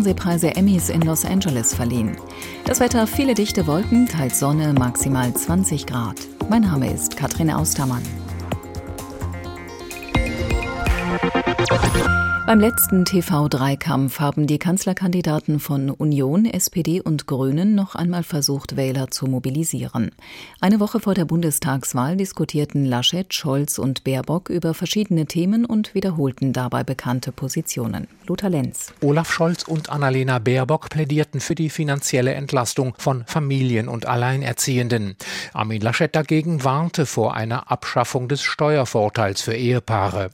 Fernsehpreise Emmys in Los Angeles verliehen. Das Wetter viele dichte Wolken, teils Sonne, maximal 20 Grad. Mein Name ist Katrin Austermann. Beim letzten TV3-Kampf haben die Kanzlerkandidaten von Union, SPD und Grünen noch einmal versucht, Wähler zu mobilisieren. Eine Woche vor der Bundestagswahl diskutierten Laschet, Scholz und Baerbock über verschiedene Themen und wiederholten dabei bekannte Positionen. Lothar Lenz. Olaf Scholz und Annalena Baerbock plädierten für die finanzielle Entlastung von Familien und Alleinerziehenden. Armin Laschet dagegen warnte vor einer Abschaffung des Steuervorteils für Ehepaare.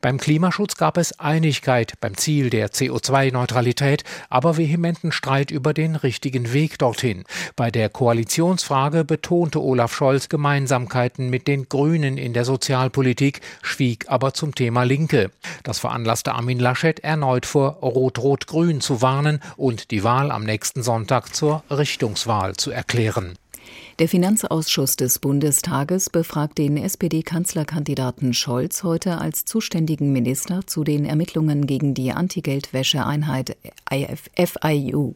Beim Klimaschutz gab es einig Einigkeit beim Ziel der CO2-Neutralität, aber vehementen Streit über den richtigen Weg dorthin. Bei der Koalitionsfrage betonte Olaf Scholz Gemeinsamkeiten mit den Grünen in der Sozialpolitik, schwieg aber zum Thema Linke. Das veranlasste Armin Laschet erneut vor Rot-Rot-Grün zu warnen und die Wahl am nächsten Sonntag zur Richtungswahl zu erklären. Der Finanzausschuss des Bundestages befragt den SPD-Kanzlerkandidaten Scholz heute als zuständigen Minister zu den Ermittlungen gegen die Antigeldwäscheeinheit FIU.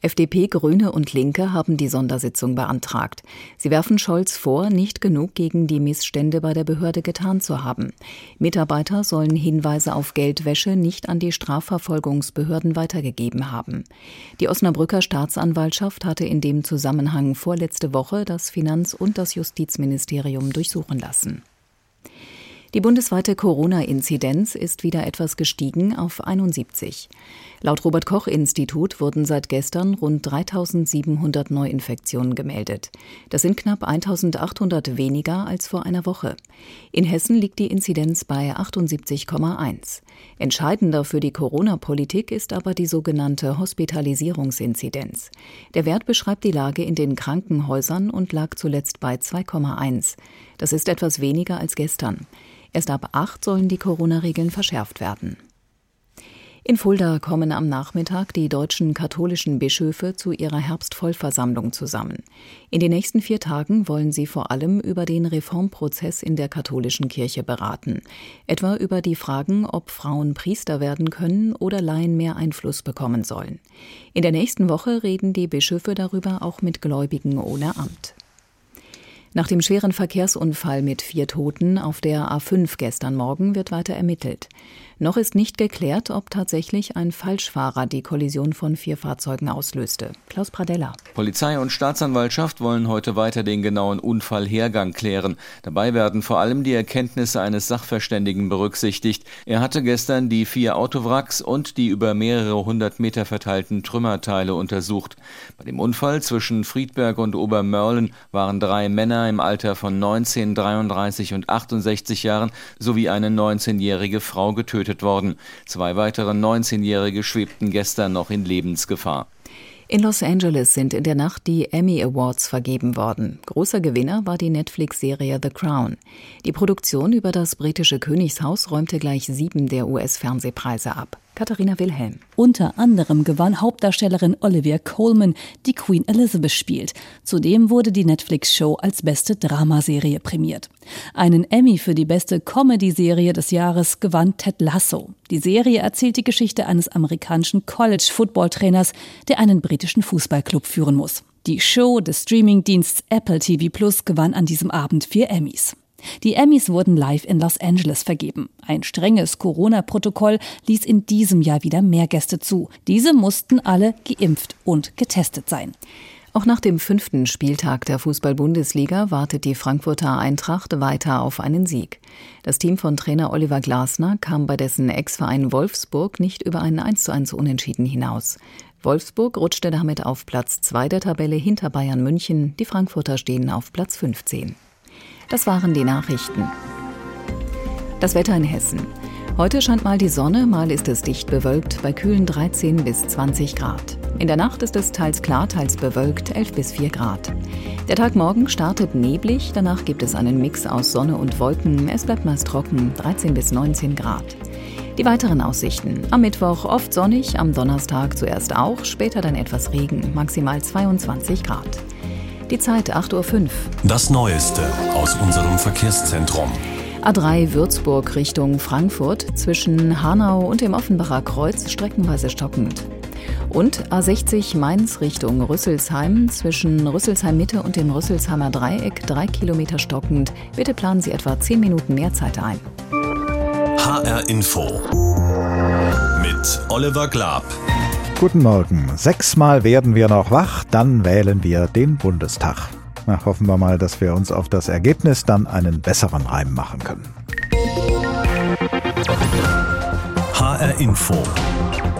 FDP, Grüne und Linke haben die Sondersitzung beantragt. Sie werfen Scholz vor, nicht genug gegen die Missstände bei der Behörde getan zu haben. Mitarbeiter sollen Hinweise auf Geldwäsche nicht an die Strafverfolgungsbehörden weitergegeben haben. Die Osnabrücker Staatsanwaltschaft hatte in dem Zusammenhang vorletzte Woche Woche das Finanz- und das Justizministerium durchsuchen lassen. Die bundesweite Corona-Inzidenz ist wieder etwas gestiegen auf 71. Laut Robert Koch Institut wurden seit gestern rund 3700 Neuinfektionen gemeldet. Das sind knapp 1800 weniger als vor einer Woche. In Hessen liegt die Inzidenz bei 78,1. Entscheidender für die Corona-Politik ist aber die sogenannte Hospitalisierungsinzidenz. Der Wert beschreibt die Lage in den Krankenhäusern und lag zuletzt bei 2,1. Das ist etwas weniger als gestern. Erst ab 8 sollen die Corona-Regeln verschärft werden. In Fulda kommen am Nachmittag die deutschen katholischen Bischöfe zu ihrer Herbstvollversammlung zusammen. In den nächsten vier Tagen wollen sie vor allem über den Reformprozess in der katholischen Kirche beraten, etwa über die Fragen, ob Frauen Priester werden können oder Laien mehr Einfluss bekommen sollen. In der nächsten Woche reden die Bischöfe darüber auch mit Gläubigen ohne Amt. Nach dem schweren Verkehrsunfall mit vier Toten auf der A5 gestern Morgen wird weiter ermittelt. Noch ist nicht geklärt, ob tatsächlich ein Falschfahrer die Kollision von vier Fahrzeugen auslöste. Klaus Pradella. Polizei und Staatsanwaltschaft wollen heute weiter den genauen Unfallhergang klären. Dabei werden vor allem die Erkenntnisse eines Sachverständigen berücksichtigt. Er hatte gestern die vier Autowracks und die über mehrere hundert Meter verteilten Trümmerteile untersucht. Bei dem Unfall zwischen Friedberg und Obermörlen waren drei Männer im Alter von 19, 33 und 68 Jahren sowie eine 19-jährige Frau getötet getötet worden. Zwei weitere 19-Jährige schwebten gestern noch in Lebensgefahr. In Los Angeles sind in der Nacht die Emmy Awards vergeben worden. Großer Gewinner war die Netflix-Serie The Crown. Die Produktion über das britische Königshaus räumte gleich sieben der US-Fernsehpreise ab. Katharina Wilhelm. Unter anderem gewann Hauptdarstellerin Olivia Colman, die Queen Elizabeth spielt. Zudem wurde die Netflix-Show als beste Dramaserie prämiert. Einen Emmy für die beste Comedy-Serie des Jahres gewann Ted Lasso. Die Serie erzählt die Geschichte eines amerikanischen College-Football-Trainers, der einen britischen Fußballclub führen muss. Die Show des Streamingdienstes Apple TV Plus gewann an diesem Abend vier Emmys. Die Emmys wurden live in Los Angeles vergeben. Ein strenges Corona-Protokoll ließ in diesem Jahr wieder mehr Gäste zu. Diese mussten alle geimpft und getestet sein. Auch nach dem fünften Spieltag der Fußball-Bundesliga wartet die Frankfurter Eintracht weiter auf einen Sieg. Das Team von Trainer Oliver Glasner kam bei dessen Ex-Verein Wolfsburg nicht über einen 1:1 Unentschieden hinaus. Wolfsburg rutschte damit auf Platz 2 der Tabelle hinter Bayern München. Die Frankfurter stehen auf Platz 15. Das waren die Nachrichten. Das Wetter in Hessen. Heute scheint mal die Sonne, mal ist es dicht bewölkt, bei kühlen 13 bis 20 Grad. In der Nacht ist es teils klar, teils bewölkt, 11 bis 4 Grad. Der Tag morgen startet neblig, danach gibt es einen Mix aus Sonne und Wolken, es bleibt meist trocken, 13 bis 19 Grad. Die weiteren Aussichten. Am Mittwoch oft sonnig, am Donnerstag zuerst auch, später dann etwas Regen, maximal 22 Grad. Die Zeit 8.05 Uhr. Das Neueste aus unserem Verkehrszentrum. A3 Würzburg Richtung Frankfurt zwischen Hanau und dem Offenbacher Kreuz streckenweise stockend. Und A60 Mainz Richtung Rüsselsheim zwischen Rüsselsheim Mitte und dem Rüsselsheimer Dreieck drei Kilometer stockend. Bitte planen Sie etwa zehn Minuten mehr Zeit ein. HR Info mit Oliver Glab. Guten Morgen. Sechsmal werden wir noch wach, dann wählen wir den Bundestag. Na, hoffen wir mal, dass wir uns auf das Ergebnis dann einen besseren Reim machen können. HR Info.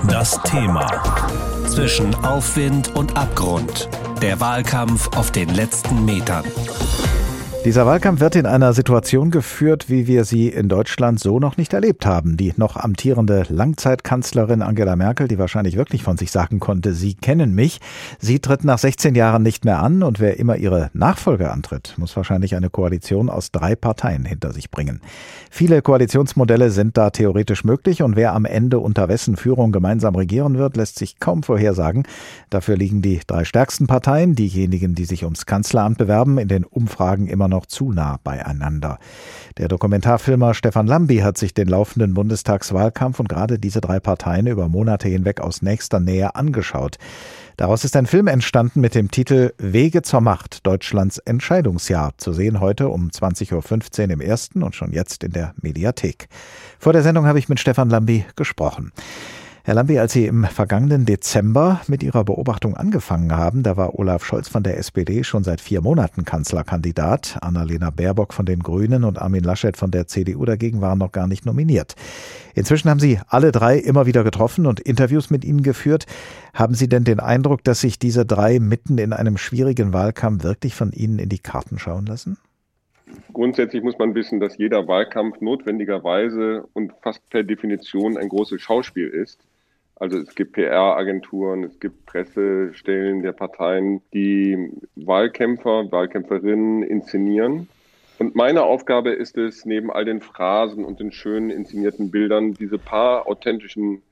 Das Thema. Zwischen Aufwind und Abgrund. Der Wahlkampf auf den letzten Metern. Dieser Wahlkampf wird in einer Situation geführt, wie wir sie in Deutschland so noch nicht erlebt haben. Die noch amtierende Langzeitkanzlerin Angela Merkel, die wahrscheinlich wirklich von sich sagen konnte, Sie kennen mich, sie tritt nach 16 Jahren nicht mehr an und wer immer ihre Nachfolge antritt, muss wahrscheinlich eine Koalition aus drei Parteien hinter sich bringen. Viele Koalitionsmodelle sind da theoretisch möglich und wer am Ende unter wessen Führung gemeinsam regieren wird, lässt sich kaum vorhersagen. Dafür liegen die drei stärksten Parteien, diejenigen, die sich ums Kanzleramt bewerben, in den Umfragen immer noch noch zu nah beieinander. Der Dokumentarfilmer Stefan Lambi hat sich den laufenden Bundestagswahlkampf und gerade diese drei Parteien über Monate hinweg aus nächster Nähe angeschaut. Daraus ist ein Film entstanden mit dem Titel Wege zur Macht, Deutschlands Entscheidungsjahr, zu sehen heute um 20.15 Uhr im ersten und schon jetzt in der Mediathek. Vor der Sendung habe ich mit Stefan Lambi gesprochen. Herr Lambi, als Sie im vergangenen Dezember mit Ihrer Beobachtung angefangen haben, da war Olaf Scholz von der SPD schon seit vier Monaten Kanzlerkandidat. Annalena Baerbock von den Grünen und Armin Laschet von der CDU dagegen waren noch gar nicht nominiert. Inzwischen haben Sie alle drei immer wieder getroffen und Interviews mit ihnen geführt. Haben Sie denn den Eindruck, dass sich diese drei mitten in einem schwierigen Wahlkampf wirklich von Ihnen in die Karten schauen lassen? Grundsätzlich muss man wissen, dass jeder Wahlkampf notwendigerweise und fast per Definition ein großes Schauspiel ist. Also es gibt PR-Agenturen, es gibt Pressestellen der Parteien, die Wahlkämpfer, Wahlkämpferinnen inszenieren. Und meine Aufgabe ist es, neben all den Phrasen und den schönen inszenierten Bildern, diese paar authentischen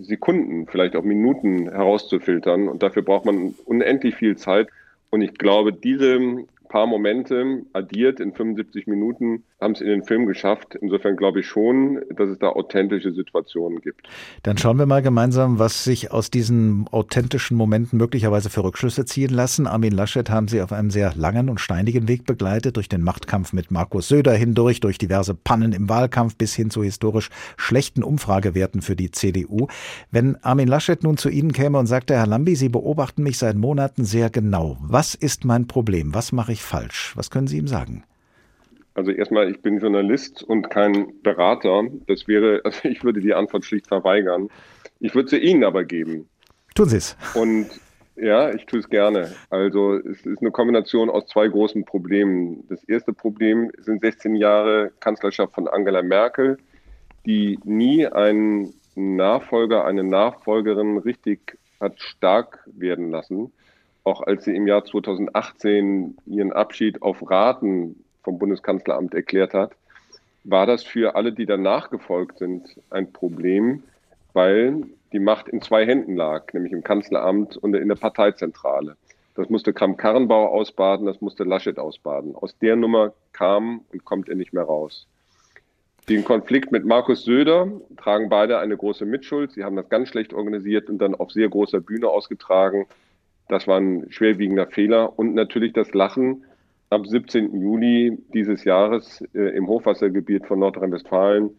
Sekunden, vielleicht auch Minuten herauszufiltern. Und dafür braucht man unendlich viel Zeit. Und ich glaube, diese paar Momente addiert in 75 Minuten haben es in den Film geschafft. Insofern glaube ich schon, dass es da authentische Situationen gibt. Dann schauen wir mal gemeinsam, was sich aus diesen authentischen Momenten möglicherweise für Rückschlüsse ziehen lassen. Armin Laschet haben Sie auf einem sehr langen und steinigen Weg begleitet, durch den Machtkampf mit Markus Söder hindurch, durch diverse Pannen im Wahlkampf bis hin zu historisch schlechten Umfragewerten für die CDU. Wenn Armin Laschet nun zu Ihnen käme und sagte, Herr Lambi, Sie beobachten mich seit Monaten sehr genau. Was ist mein Problem? Was mache ich falsch? Was können Sie ihm sagen? Also erstmal, ich bin Journalist und kein Berater. Das wäre, also ich würde die Antwort schlicht verweigern. Ich würde sie Ihnen aber geben. Tun Sie es. Und ja, ich tue es gerne. Also es ist eine Kombination aus zwei großen Problemen. Das erste Problem sind 16 Jahre Kanzlerschaft von Angela Merkel, die nie einen Nachfolger, eine Nachfolgerin richtig hat stark werden lassen. Auch als sie im Jahr 2018 ihren Abschied auf Raten vom Bundeskanzleramt erklärt hat, war das für alle, die danach gefolgt sind, ein Problem, weil die Macht in zwei Händen lag, nämlich im Kanzleramt und in der Parteizentrale. Das musste Kram-Karrenbauer ausbaden, das musste Laschet ausbaden. Aus der Nummer kam und kommt er nicht mehr raus. Den Konflikt mit Markus Söder tragen beide eine große Mitschuld. Sie haben das ganz schlecht organisiert und dann auf sehr großer Bühne ausgetragen. Das war ein schwerwiegender Fehler. Und natürlich das Lachen am 17. Juli dieses Jahres äh, im Hochwassergebiet von Nordrhein-Westfalen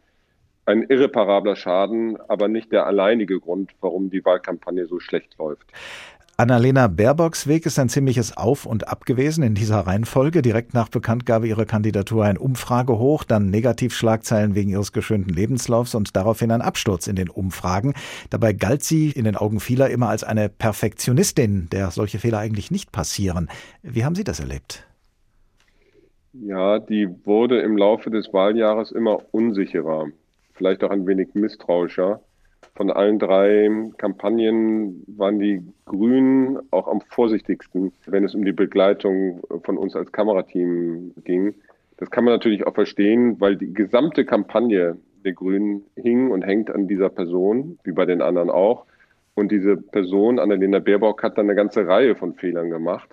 ein irreparabler Schaden, aber nicht der alleinige Grund, warum die Wahlkampagne so schlecht läuft. Annalena Baerbocks Weg ist ein ziemliches Auf und Ab gewesen in dieser Reihenfolge. Direkt nach Bekanntgabe ihrer Kandidatur ein Umfragehoch, dann Negativschlagzeilen wegen ihres geschönten Lebenslaufs und daraufhin ein Absturz in den Umfragen. Dabei galt sie in den Augen vieler immer als eine Perfektionistin, der solche Fehler eigentlich nicht passieren. Wie haben Sie das erlebt? Ja, die wurde im Laufe des Wahljahres immer unsicherer, vielleicht auch ein wenig misstrauischer. Von allen drei Kampagnen waren die Grünen auch am vorsichtigsten, wenn es um die Begleitung von uns als Kamerateam ging. Das kann man natürlich auch verstehen, weil die gesamte Kampagne der Grünen hing und hängt an dieser Person, wie bei den anderen auch. Und diese Person, Annalena Baerbock, hat dann eine ganze Reihe von Fehlern gemacht.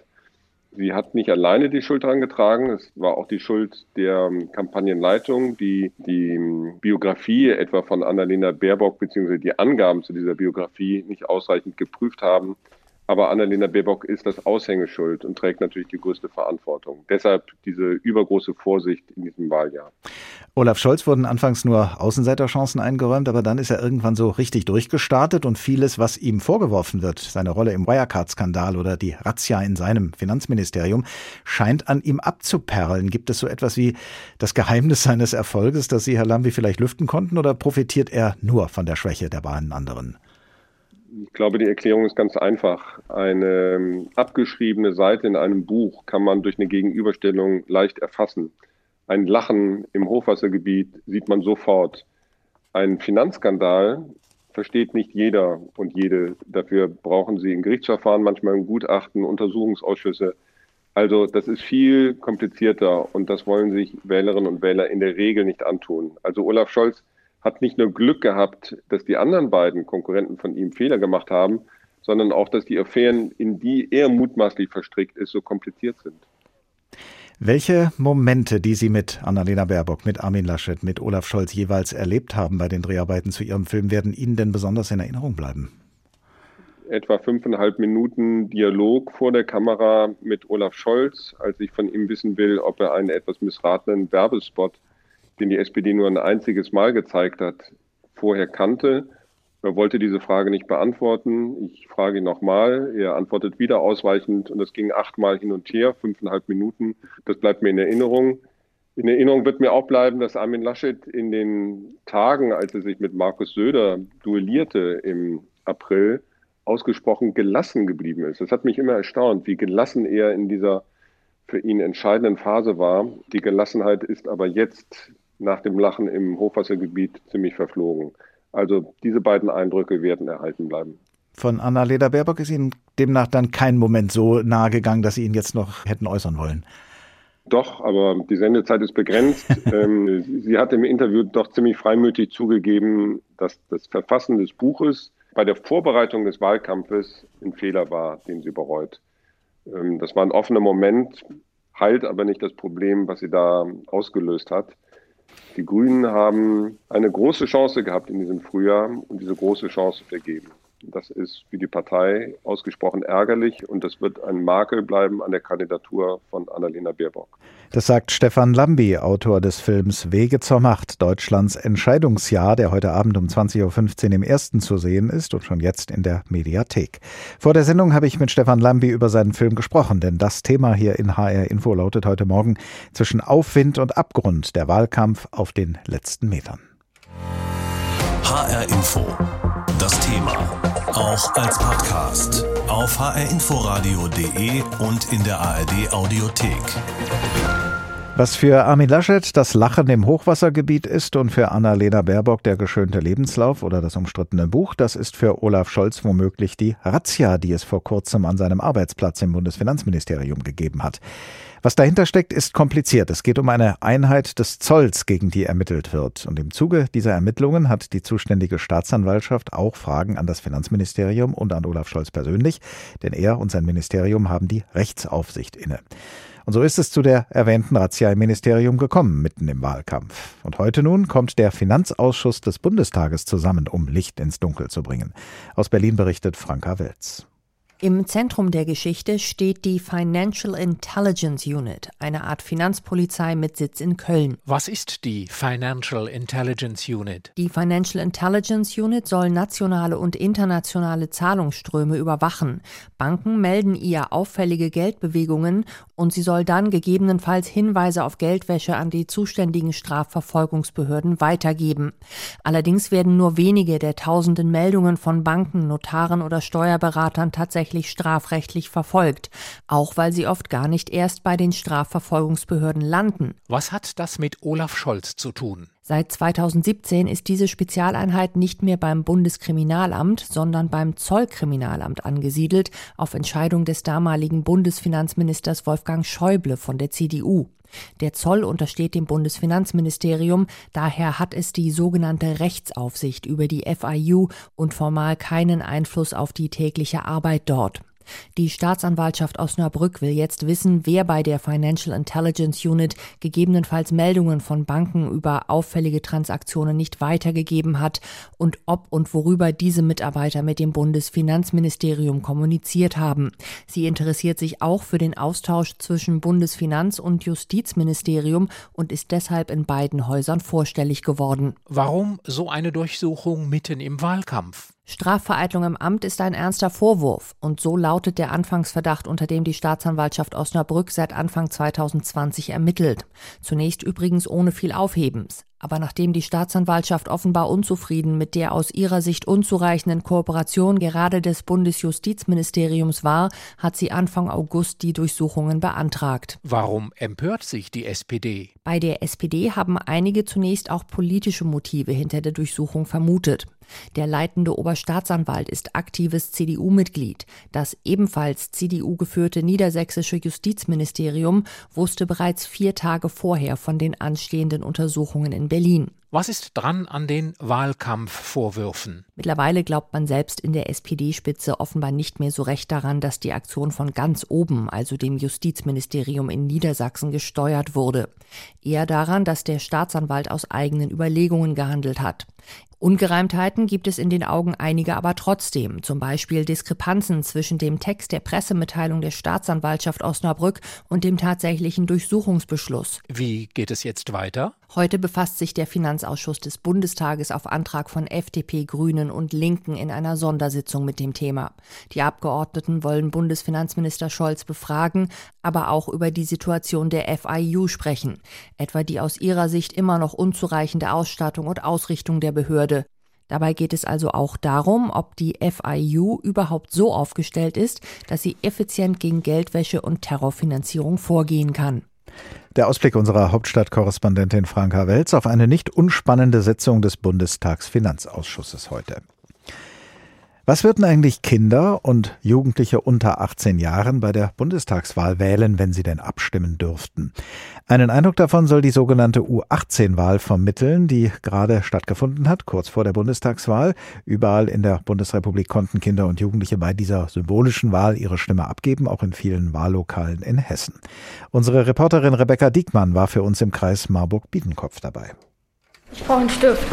Sie hat nicht alleine die Schuld daran getragen. Es war auch die Schuld der ähm, Kampagnenleitung, die die ähm, Biografie etwa von Annalena Baerbock bzw. die Angaben zu dieser Biografie nicht ausreichend geprüft haben. Aber Annalena Baerbock ist das Aushängeschuld und trägt natürlich die größte Verantwortung. Deshalb diese übergroße Vorsicht in diesem Wahljahr. Olaf Scholz wurden anfangs nur Außenseiterchancen eingeräumt, aber dann ist er irgendwann so richtig durchgestartet und vieles, was ihm vorgeworfen wird, seine Rolle im Wirecard-Skandal oder die Razzia in seinem Finanzministerium, scheint an ihm abzuperlen. Gibt es so etwas wie das Geheimnis seines Erfolges, das Sie, Herr Lambi, vielleicht lüften konnten oder profitiert er nur von der Schwäche der beiden anderen? Ich glaube, die Erklärung ist ganz einfach. Eine ähm, abgeschriebene Seite in einem Buch kann man durch eine Gegenüberstellung leicht erfassen. Ein Lachen im Hochwassergebiet sieht man sofort. Ein Finanzskandal versteht nicht jeder und jede. Dafür brauchen sie ein Gerichtsverfahren, manchmal ein Gutachten, Untersuchungsausschüsse. Also das ist viel komplizierter und das wollen sich Wählerinnen und Wähler in der Regel nicht antun. Also Olaf Scholz hat nicht nur Glück gehabt, dass die anderen beiden Konkurrenten von ihm Fehler gemacht haben, sondern auch, dass die Affären, in die er mutmaßlich verstrickt ist, so kompliziert sind. Welche Momente, die Sie mit Annalena Baerbock, mit Armin Laschet, mit Olaf Scholz jeweils erlebt haben bei den Dreharbeiten zu Ihrem Film, werden Ihnen denn besonders in Erinnerung bleiben? Etwa fünfeinhalb Minuten Dialog vor der Kamera mit Olaf Scholz, als ich von ihm wissen will, ob er einen etwas missratenen Werbespot den die SPD nur ein einziges Mal gezeigt hat, vorher kannte. Er wollte diese Frage nicht beantworten. Ich frage ihn nochmal. Er antwortet wieder ausweichend und das ging achtmal hin und her, fünfeinhalb Minuten. Das bleibt mir in Erinnerung. In Erinnerung wird mir auch bleiben, dass Armin Laschet in den Tagen, als er sich mit Markus Söder duellierte im April, ausgesprochen gelassen geblieben ist. Das hat mich immer erstaunt, wie gelassen er in dieser für ihn entscheidenden Phase war. Die Gelassenheit ist aber jetzt nach dem Lachen im Hochwassergebiet ziemlich verflogen. Also diese beiden Eindrücke werden erhalten bleiben. Von Anna-Lena Baerbock ist Ihnen demnach dann kein Moment so nahe gegangen, dass Sie ihn jetzt noch hätten äußern wollen. Doch, aber die Sendezeit ist begrenzt. ähm, sie hat im Interview doch ziemlich freimütig zugegeben, dass das Verfassen des Buches bei der Vorbereitung des Wahlkampfes ein Fehler war, den sie bereut. Ähm, das war ein offener Moment, heilt aber nicht das Problem, was sie da ausgelöst hat. Die Grünen haben eine große Chance gehabt in diesem Frühjahr und diese große Chance vergeben. Das ist für die Partei ausgesprochen ärgerlich und das wird ein Makel bleiben an der Kandidatur von Annalena Baerbock. Das sagt Stefan Lambi, Autor des Films Wege zur Macht, Deutschlands Entscheidungsjahr, der heute Abend um 20.15 Uhr im ersten zu sehen ist und schon jetzt in der Mediathek. Vor der Sendung habe ich mit Stefan Lambi über seinen Film gesprochen, denn das Thema hier in HR Info lautet heute Morgen zwischen Aufwind und Abgrund, der Wahlkampf auf den letzten Metern. HR Info. Das Thema. Auch als Podcast. Auf hrinforadio.de und in der ARD Audiothek. Was für Armin Laschet das Lachen im Hochwassergebiet ist und für Annalena Baerbock der geschönte Lebenslauf oder das umstrittene Buch, das ist für Olaf Scholz womöglich die Razzia, die es vor kurzem an seinem Arbeitsplatz im Bundesfinanzministerium gegeben hat. Was dahinter steckt, ist kompliziert. Es geht um eine Einheit des Zolls, gegen die ermittelt wird. Und im Zuge dieser Ermittlungen hat die zuständige Staatsanwaltschaft auch Fragen an das Finanzministerium und an Olaf Scholz persönlich, denn er und sein Ministerium haben die Rechtsaufsicht inne. Und so ist es zu der erwähnten Razzia im Ministerium gekommen, mitten im Wahlkampf. Und heute nun kommt der Finanzausschuss des Bundestages zusammen, um Licht ins Dunkel zu bringen. Aus Berlin berichtet Franka Welz. Im Zentrum der Geschichte steht die Financial Intelligence Unit, eine Art Finanzpolizei mit Sitz in Köln. Was ist die Financial Intelligence Unit? Die Financial Intelligence Unit soll nationale und internationale Zahlungsströme überwachen. Banken melden ihr auffällige Geldbewegungen und sie soll dann gegebenenfalls Hinweise auf Geldwäsche an die zuständigen Strafverfolgungsbehörden weitergeben. Allerdings werden nur wenige der tausenden Meldungen von Banken, Notaren oder Steuerberatern tatsächlich tatsächlich strafrechtlich verfolgt, auch weil sie oft gar nicht erst bei den Strafverfolgungsbehörden landen. Was hat das mit Olaf Scholz zu tun? Seit 2017 ist diese Spezialeinheit nicht mehr beim Bundeskriminalamt, sondern beim Zollkriminalamt angesiedelt, auf Entscheidung des damaligen Bundesfinanzministers Wolfgang Schäuble von der CDU. Der Zoll untersteht dem Bundesfinanzministerium, daher hat es die sogenannte Rechtsaufsicht über die FIU und formal keinen Einfluss auf die tägliche Arbeit dort. Die Staatsanwaltschaft Osnabrück will jetzt wissen, wer bei der Financial Intelligence Unit gegebenenfalls Meldungen von Banken über auffällige Transaktionen nicht weitergegeben hat und ob und worüber diese Mitarbeiter mit dem Bundesfinanzministerium kommuniziert haben. Sie interessiert sich auch für den Austausch zwischen Bundesfinanz- und Justizministerium und ist deshalb in beiden Häusern vorstellig geworden. Warum so eine Durchsuchung mitten im Wahlkampf? Strafvereitlung im Amt ist ein ernster Vorwurf und so lautet der Anfangsverdacht, unter dem die Staatsanwaltschaft Osnabrück seit Anfang 2020 ermittelt. Zunächst übrigens ohne viel Aufhebens. Aber nachdem die Staatsanwaltschaft offenbar unzufrieden mit der aus ihrer Sicht unzureichenden Kooperation gerade des Bundesjustizministeriums war, hat sie Anfang August die Durchsuchungen beantragt. Warum empört sich die SPD? Bei der SPD haben einige zunächst auch politische Motive hinter der Durchsuchung vermutet. Der leitende Oberstaatsanwalt ist aktives CDU-Mitglied. Das ebenfalls CDU geführte niedersächsische Justizministerium wusste bereits vier Tage vorher von den anstehenden Untersuchungen in Berlin. Was ist dran an den Wahlkampfvorwürfen? Mittlerweile glaubt man selbst in der SPD-Spitze offenbar nicht mehr so recht daran, dass die Aktion von ganz oben, also dem Justizministerium in Niedersachsen, gesteuert wurde. Eher daran, dass der Staatsanwalt aus eigenen Überlegungen gehandelt hat. Ungereimtheiten gibt es in den Augen einiger aber trotzdem, zum Beispiel Diskrepanzen zwischen dem Text der Pressemitteilung der Staatsanwaltschaft Osnabrück und dem tatsächlichen Durchsuchungsbeschluss. Wie geht es jetzt weiter? Heute befasst sich der Finanzausschuss des Bundestages auf Antrag von FDP, Grünen und Linken in einer Sondersitzung mit dem Thema. Die Abgeordneten wollen Bundesfinanzminister Scholz befragen, aber auch über die Situation der FIU sprechen, etwa die aus ihrer Sicht immer noch unzureichende Ausstattung und Ausrichtung der Behörde. Dabei geht es also auch darum, ob die FIU überhaupt so aufgestellt ist, dass sie effizient gegen Geldwäsche und Terrorfinanzierung vorgehen kann. Der Ausblick unserer Hauptstadtkorrespondentin Franka Welz auf eine nicht unspannende Sitzung des Bundestagsfinanzausschusses heute. Was würden eigentlich Kinder und Jugendliche unter 18 Jahren bei der Bundestagswahl wählen, wenn sie denn abstimmen dürften? Einen Eindruck davon soll die sogenannte U18-Wahl vermitteln, die gerade stattgefunden hat, kurz vor der Bundestagswahl. Überall in der Bundesrepublik konnten Kinder und Jugendliche bei dieser symbolischen Wahl ihre Stimme abgeben, auch in vielen Wahllokalen in Hessen. Unsere Reporterin Rebecca Diekmann war für uns im Kreis Marburg-Biedenkopf dabei. Ich brauche einen Stift.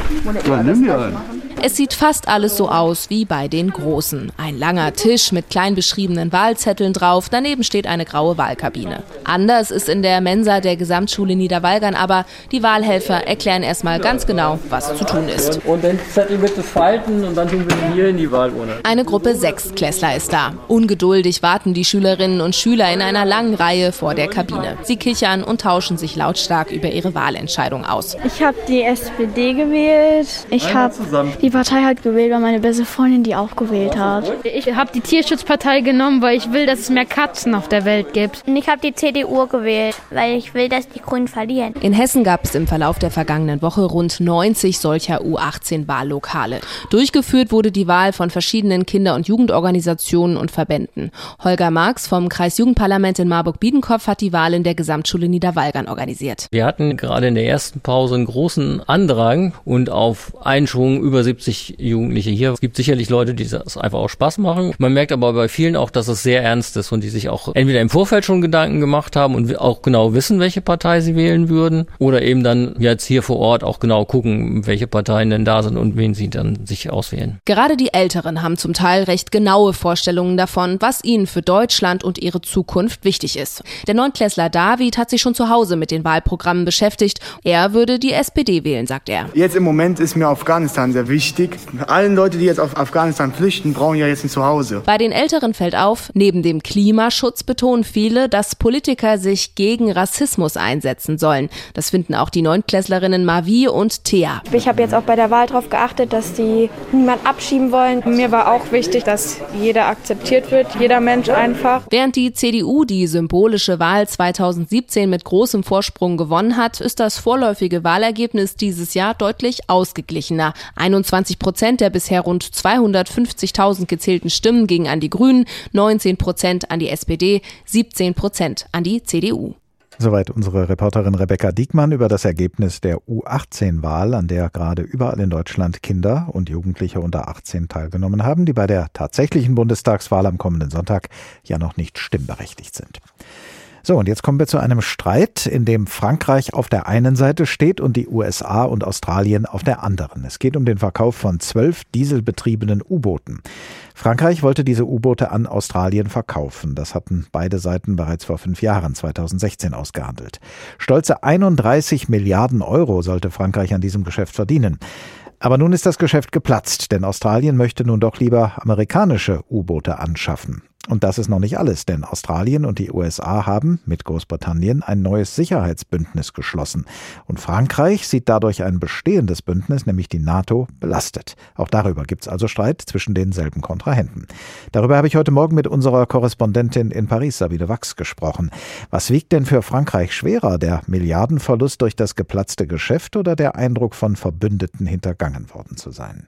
Ja, nimm dir einen. Es sieht fast alles so aus wie bei den Großen. Ein langer Tisch mit klein beschriebenen Wahlzetteln drauf, daneben steht eine graue Wahlkabine. Anders ist in der Mensa der Gesamtschule Niederwalgern aber, die Wahlhelfer erklären erstmal ganz genau, was zu tun ist. Und den Zettel bitte falten und dann tun wir ihn hier in die Wahlurne. Eine Gruppe Sechstklässler ist da. Ungeduldig warten die Schülerinnen und Schüler in einer langen Reihe vor der Kabine. Sie kichern und tauschen sich lautstark über ihre Wahlentscheidung aus. Ich habe die SPD gewählt. Ich habe die Partei halt gewählt, weil meine beste Freundin die auch gewählt hat. Ich habe die Tierschutzpartei genommen, weil ich will, dass es mehr Katzen auf der Welt gibt. Und ich habe die CDU gewählt, weil ich will, dass die Grünen verlieren. In Hessen gab es im Verlauf der vergangenen Woche rund 90 solcher U18-Wahllokale. Durchgeführt wurde die Wahl von verschiedenen Kinder- und Jugendorganisationen und Verbänden. Holger Marx vom Kreisjugendparlament in Marburg-Biedenkopf hat die Wahl in der Gesamtschule Niederwalgern organisiert. Wir hatten gerade in der ersten Pause einen großen Andrang und auf Einschwung über 70 Jugendliche hier. Es gibt sicherlich Leute, die das einfach auch Spaß machen. Man merkt aber bei vielen auch, dass es sehr ernst ist und die sich auch entweder im Vorfeld schon Gedanken gemacht haben und auch genau wissen, welche Partei sie wählen würden oder eben dann jetzt hier vor Ort auch genau gucken, welche Parteien denn da sind und wen sie dann sich auswählen. Gerade die Älteren haben zum Teil recht genaue Vorstellungen davon, was ihnen für Deutschland und ihre Zukunft wichtig ist. Der Neunklässler David hat sich schon zu Hause mit den Wahlprogrammen beschäftigt. Er würde die SPD wählen, sagt er. Jetzt im Moment ist mir Afghanistan sehr wichtig. Allen Leute, die jetzt auf Afghanistan flüchten, brauchen ja jetzt ein Zuhause. Bei den Älteren fällt auf, neben dem Klimaschutz betonen viele, dass Politiker sich gegen Rassismus einsetzen sollen. Das finden auch die Neunklässlerinnen Mavi und Thea. Ich habe jetzt auch bei der Wahl darauf geachtet, dass die niemand abschieben wollen. Mir war auch wichtig, dass jeder akzeptiert wird, jeder Mensch einfach. Während die CDU die symbolische Wahl 2017 mit großem Vorsprung gewonnen hat, ist das vorläufige Wahlergebnis dieses Jahr deutlich ausgeglichener. 21 Prozent der bisher rund 250.000 gezählten Stimmen gingen an die Grünen, 19 Prozent an die SPD, 17 Prozent an die CDU. Soweit unsere Reporterin Rebecca Diekmann über das Ergebnis der U18-Wahl, an der gerade überall in Deutschland Kinder und Jugendliche unter 18 teilgenommen haben, die bei der tatsächlichen Bundestagswahl am kommenden Sonntag ja noch nicht stimmberechtigt sind. So, und jetzt kommen wir zu einem Streit, in dem Frankreich auf der einen Seite steht und die USA und Australien auf der anderen. Es geht um den Verkauf von zwölf dieselbetriebenen U-Booten. Frankreich wollte diese U-Boote an Australien verkaufen. Das hatten beide Seiten bereits vor fünf Jahren, 2016, ausgehandelt. Stolze 31 Milliarden Euro sollte Frankreich an diesem Geschäft verdienen. Aber nun ist das Geschäft geplatzt, denn Australien möchte nun doch lieber amerikanische U-Boote anschaffen. Und das ist noch nicht alles, denn Australien und die USA haben mit Großbritannien ein neues Sicherheitsbündnis geschlossen. Und Frankreich sieht dadurch ein bestehendes Bündnis, nämlich die NATO, belastet. Auch darüber gibt es also Streit zwischen denselben Kontrahenten. Darüber habe ich heute Morgen mit unserer Korrespondentin in Paris, Sabine Wachs, gesprochen. Was wiegt denn für Frankreich schwerer, der Milliardenverlust durch das geplatzte Geschäft oder der Eindruck von Verbündeten hintergangen worden zu sein?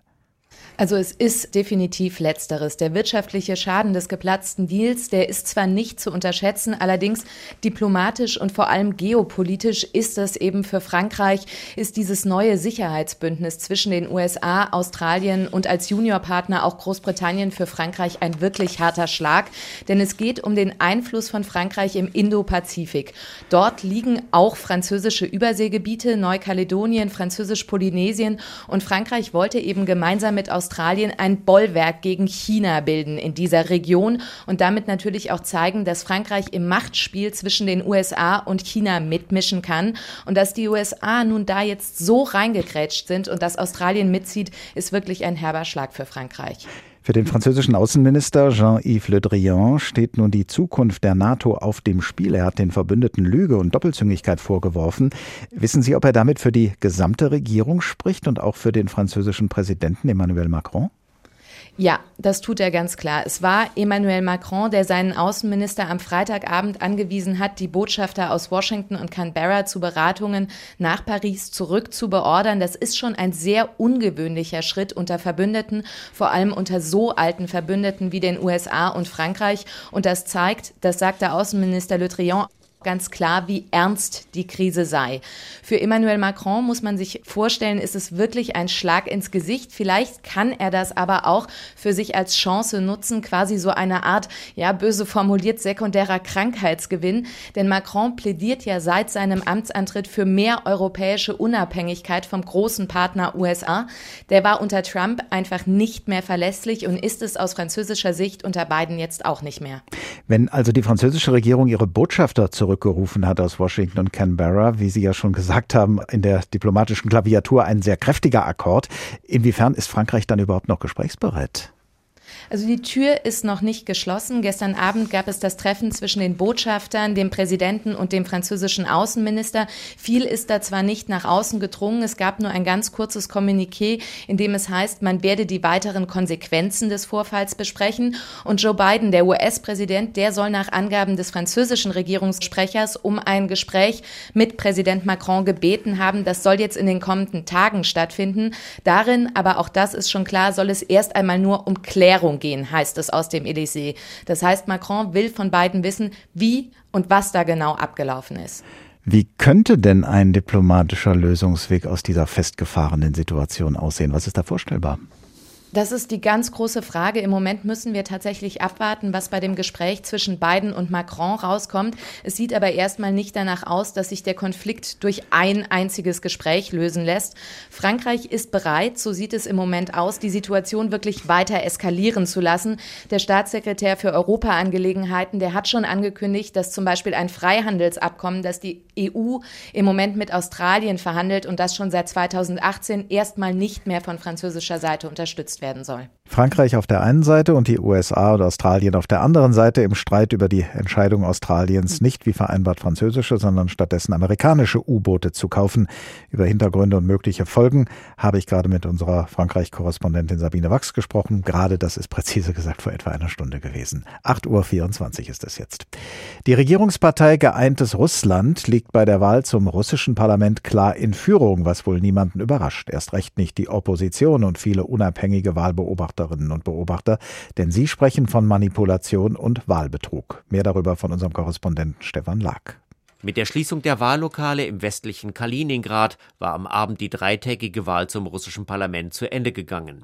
Also es ist definitiv letzteres. Der wirtschaftliche Schaden des geplatzten Deals, der ist zwar nicht zu unterschätzen, allerdings diplomatisch und vor allem geopolitisch ist das eben für Frankreich, ist dieses neue Sicherheitsbündnis zwischen den USA, Australien und als Juniorpartner auch Großbritannien für Frankreich ein wirklich harter Schlag, denn es geht um den Einfluss von Frankreich im Indo-Pazifik. Dort liegen auch französische Überseegebiete, Neukaledonien, Französisch-Polynesien und Frankreich wollte eben gemeinsam mit Australien ein Bollwerk gegen China bilden in dieser Region und damit natürlich auch zeigen, dass Frankreich im Machtspiel zwischen den USA und China mitmischen kann und dass die USA nun da jetzt so reingekrätscht sind und dass Australien mitzieht, ist wirklich ein herber Schlag für Frankreich. Für den französischen Außenminister Jean-Yves Le Drian steht nun die Zukunft der NATO auf dem Spiel. Er hat den Verbündeten Lüge und Doppelzüngigkeit vorgeworfen. Wissen Sie, ob er damit für die gesamte Regierung spricht und auch für den französischen Präsidenten Emmanuel Macron? Ja, das tut er ganz klar. Es war Emmanuel Macron, der seinen Außenminister am Freitagabend angewiesen hat, die Botschafter aus Washington und Canberra zu Beratungen nach Paris zurück zu beordern. Das ist schon ein sehr ungewöhnlicher Schritt unter Verbündeten, vor allem unter so alten Verbündeten wie den USA und Frankreich. Und das zeigt, das sagt der Außenminister Le Drian, ganz klar, wie ernst die Krise sei. Für Emmanuel Macron muss man sich vorstellen, ist es wirklich ein Schlag ins Gesicht. Vielleicht kann er das aber auch für sich als Chance nutzen, quasi so eine Art, ja, böse formuliert, sekundärer Krankheitsgewinn. Denn Macron plädiert ja seit seinem Amtsantritt für mehr europäische Unabhängigkeit vom großen Partner USA. Der war unter Trump einfach nicht mehr verlässlich und ist es aus französischer Sicht unter Biden jetzt auch nicht mehr. Wenn also die französische Regierung ihre Botschafter zurück zurückgerufen hat aus Washington und Canberra. Wie Sie ja schon gesagt haben, in der diplomatischen Klaviatur ein sehr kräftiger Akkord. Inwiefern ist Frankreich dann überhaupt noch gesprächsbereit? Also die Tür ist noch nicht geschlossen. Gestern Abend gab es das Treffen zwischen den Botschaftern, dem Präsidenten und dem französischen Außenminister. Viel ist da zwar nicht nach außen gedrungen. Es gab nur ein ganz kurzes Kommuniqué, in dem es heißt, man werde die weiteren Konsequenzen des Vorfalls besprechen. Und Joe Biden, der US-Präsident, der soll nach Angaben des französischen Regierungssprechers um ein Gespräch mit Präsident Macron gebeten haben. Das soll jetzt in den kommenden Tagen stattfinden. Darin, aber auch das ist schon klar, soll es erst einmal nur um Klärung gehen, heißt es aus dem Elysée. Das heißt, Macron will von beiden wissen, wie und was da genau abgelaufen ist. Wie könnte denn ein diplomatischer Lösungsweg aus dieser festgefahrenen Situation aussehen? Was ist da vorstellbar? Das ist die ganz große Frage. Im Moment müssen wir tatsächlich abwarten, was bei dem Gespräch zwischen Biden und Macron rauskommt. Es sieht aber erstmal nicht danach aus, dass sich der Konflikt durch ein einziges Gespräch lösen lässt. Frankreich ist bereit, so sieht es im Moment aus, die Situation wirklich weiter eskalieren zu lassen. Der Staatssekretär für Europaangelegenheiten, der hat schon angekündigt, dass zum Beispiel ein Freihandelsabkommen, das die EU im Moment mit Australien verhandelt und das schon seit 2018 erstmal nicht mehr von französischer Seite unterstützt werden soll. Frankreich auf der einen Seite und die USA und Australien auf der anderen Seite im Streit über die Entscheidung Australiens, nicht wie vereinbart französische, sondern stattdessen amerikanische U-Boote zu kaufen. Über Hintergründe und mögliche Folgen habe ich gerade mit unserer Frankreich-Korrespondentin Sabine Wachs gesprochen. Gerade das ist präzise gesagt vor etwa einer Stunde gewesen. 8.24 Uhr ist es jetzt. Die Regierungspartei Geeintes Russland liegt bei der Wahl zum russischen Parlament klar in Führung, was wohl niemanden überrascht. Erst recht nicht die Opposition und viele unabhängige Wahlbeobachterinnen und Beobachter, denn sie sprechen von Manipulation und Wahlbetrug. Mehr darüber von unserem Korrespondenten Stefan Lack. Mit der Schließung der Wahllokale im westlichen Kaliningrad war am Abend die dreitägige Wahl zum russischen Parlament zu Ende gegangen.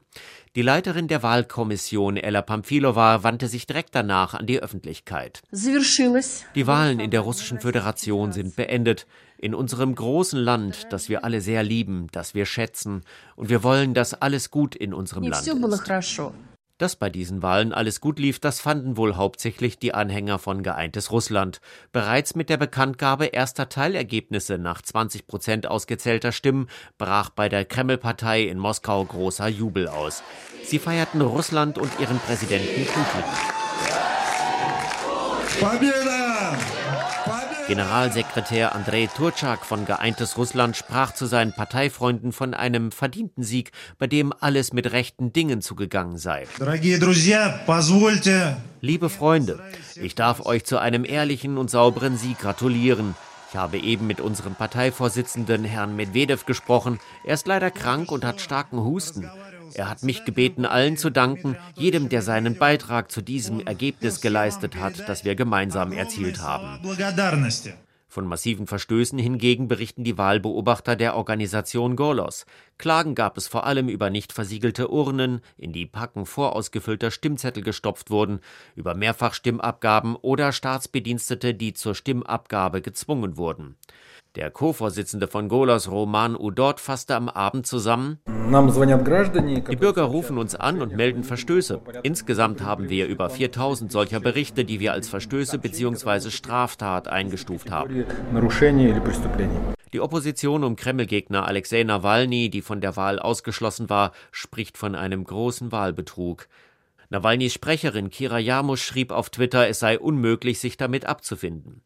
Die Leiterin der Wahlkommission Ella Pamfilova wandte sich direkt danach an die Öffentlichkeit. Die Wahlen in der russischen Föderation sind beendet. In unserem großen Land, das wir alle sehr lieben, das wir schätzen. Und wir wollen, dass alles gut in unserem Land ist. Dass bei diesen Wahlen alles gut lief, das fanden wohl hauptsächlich die Anhänger von Geeintes Russland. Bereits mit der Bekanntgabe erster Teilergebnisse nach 20 Prozent ausgezählter Stimmen brach bei der Kreml-Partei in Moskau großer Jubel aus. Sie feierten Russland und ihren Präsidenten Putin. Generalsekretär Andrei Turczak von Geeintes Russland sprach zu seinen Parteifreunden von einem verdienten Sieg, bei dem alles mit rechten Dingen zugegangen sei. Liebe Freunde, ich darf euch zu einem ehrlichen und sauberen Sieg gratulieren. Ich habe eben mit unserem Parteivorsitzenden Herrn Medvedev gesprochen. Er ist leider krank und hat starken Husten. Er hat mich gebeten, allen zu danken, jedem, der seinen Beitrag zu diesem Ergebnis geleistet hat, das wir gemeinsam erzielt haben. Von massiven Verstößen hingegen berichten die Wahlbeobachter der Organisation Golos. Klagen gab es vor allem über nicht versiegelte Urnen, in die Packen vorausgefüllter Stimmzettel gestopft wurden, über Mehrfachstimmabgaben oder Staatsbedienstete, die zur Stimmabgabe gezwungen wurden. Der Co-Vorsitzende von Golos, Roman Udot, fasste am Abend zusammen: Die Bürger rufen uns an und melden Verstöße. Insgesamt haben wir über 4000 solcher Berichte, die wir als Verstöße bzw. Straftat eingestuft haben. Die Opposition um Kreml-Gegner Alexei Nawalny, die von der Wahl ausgeschlossen war, spricht von einem großen Wahlbetrug. Nawalnys Sprecherin Kira Jarmusch schrieb auf Twitter, es sei unmöglich, sich damit abzufinden.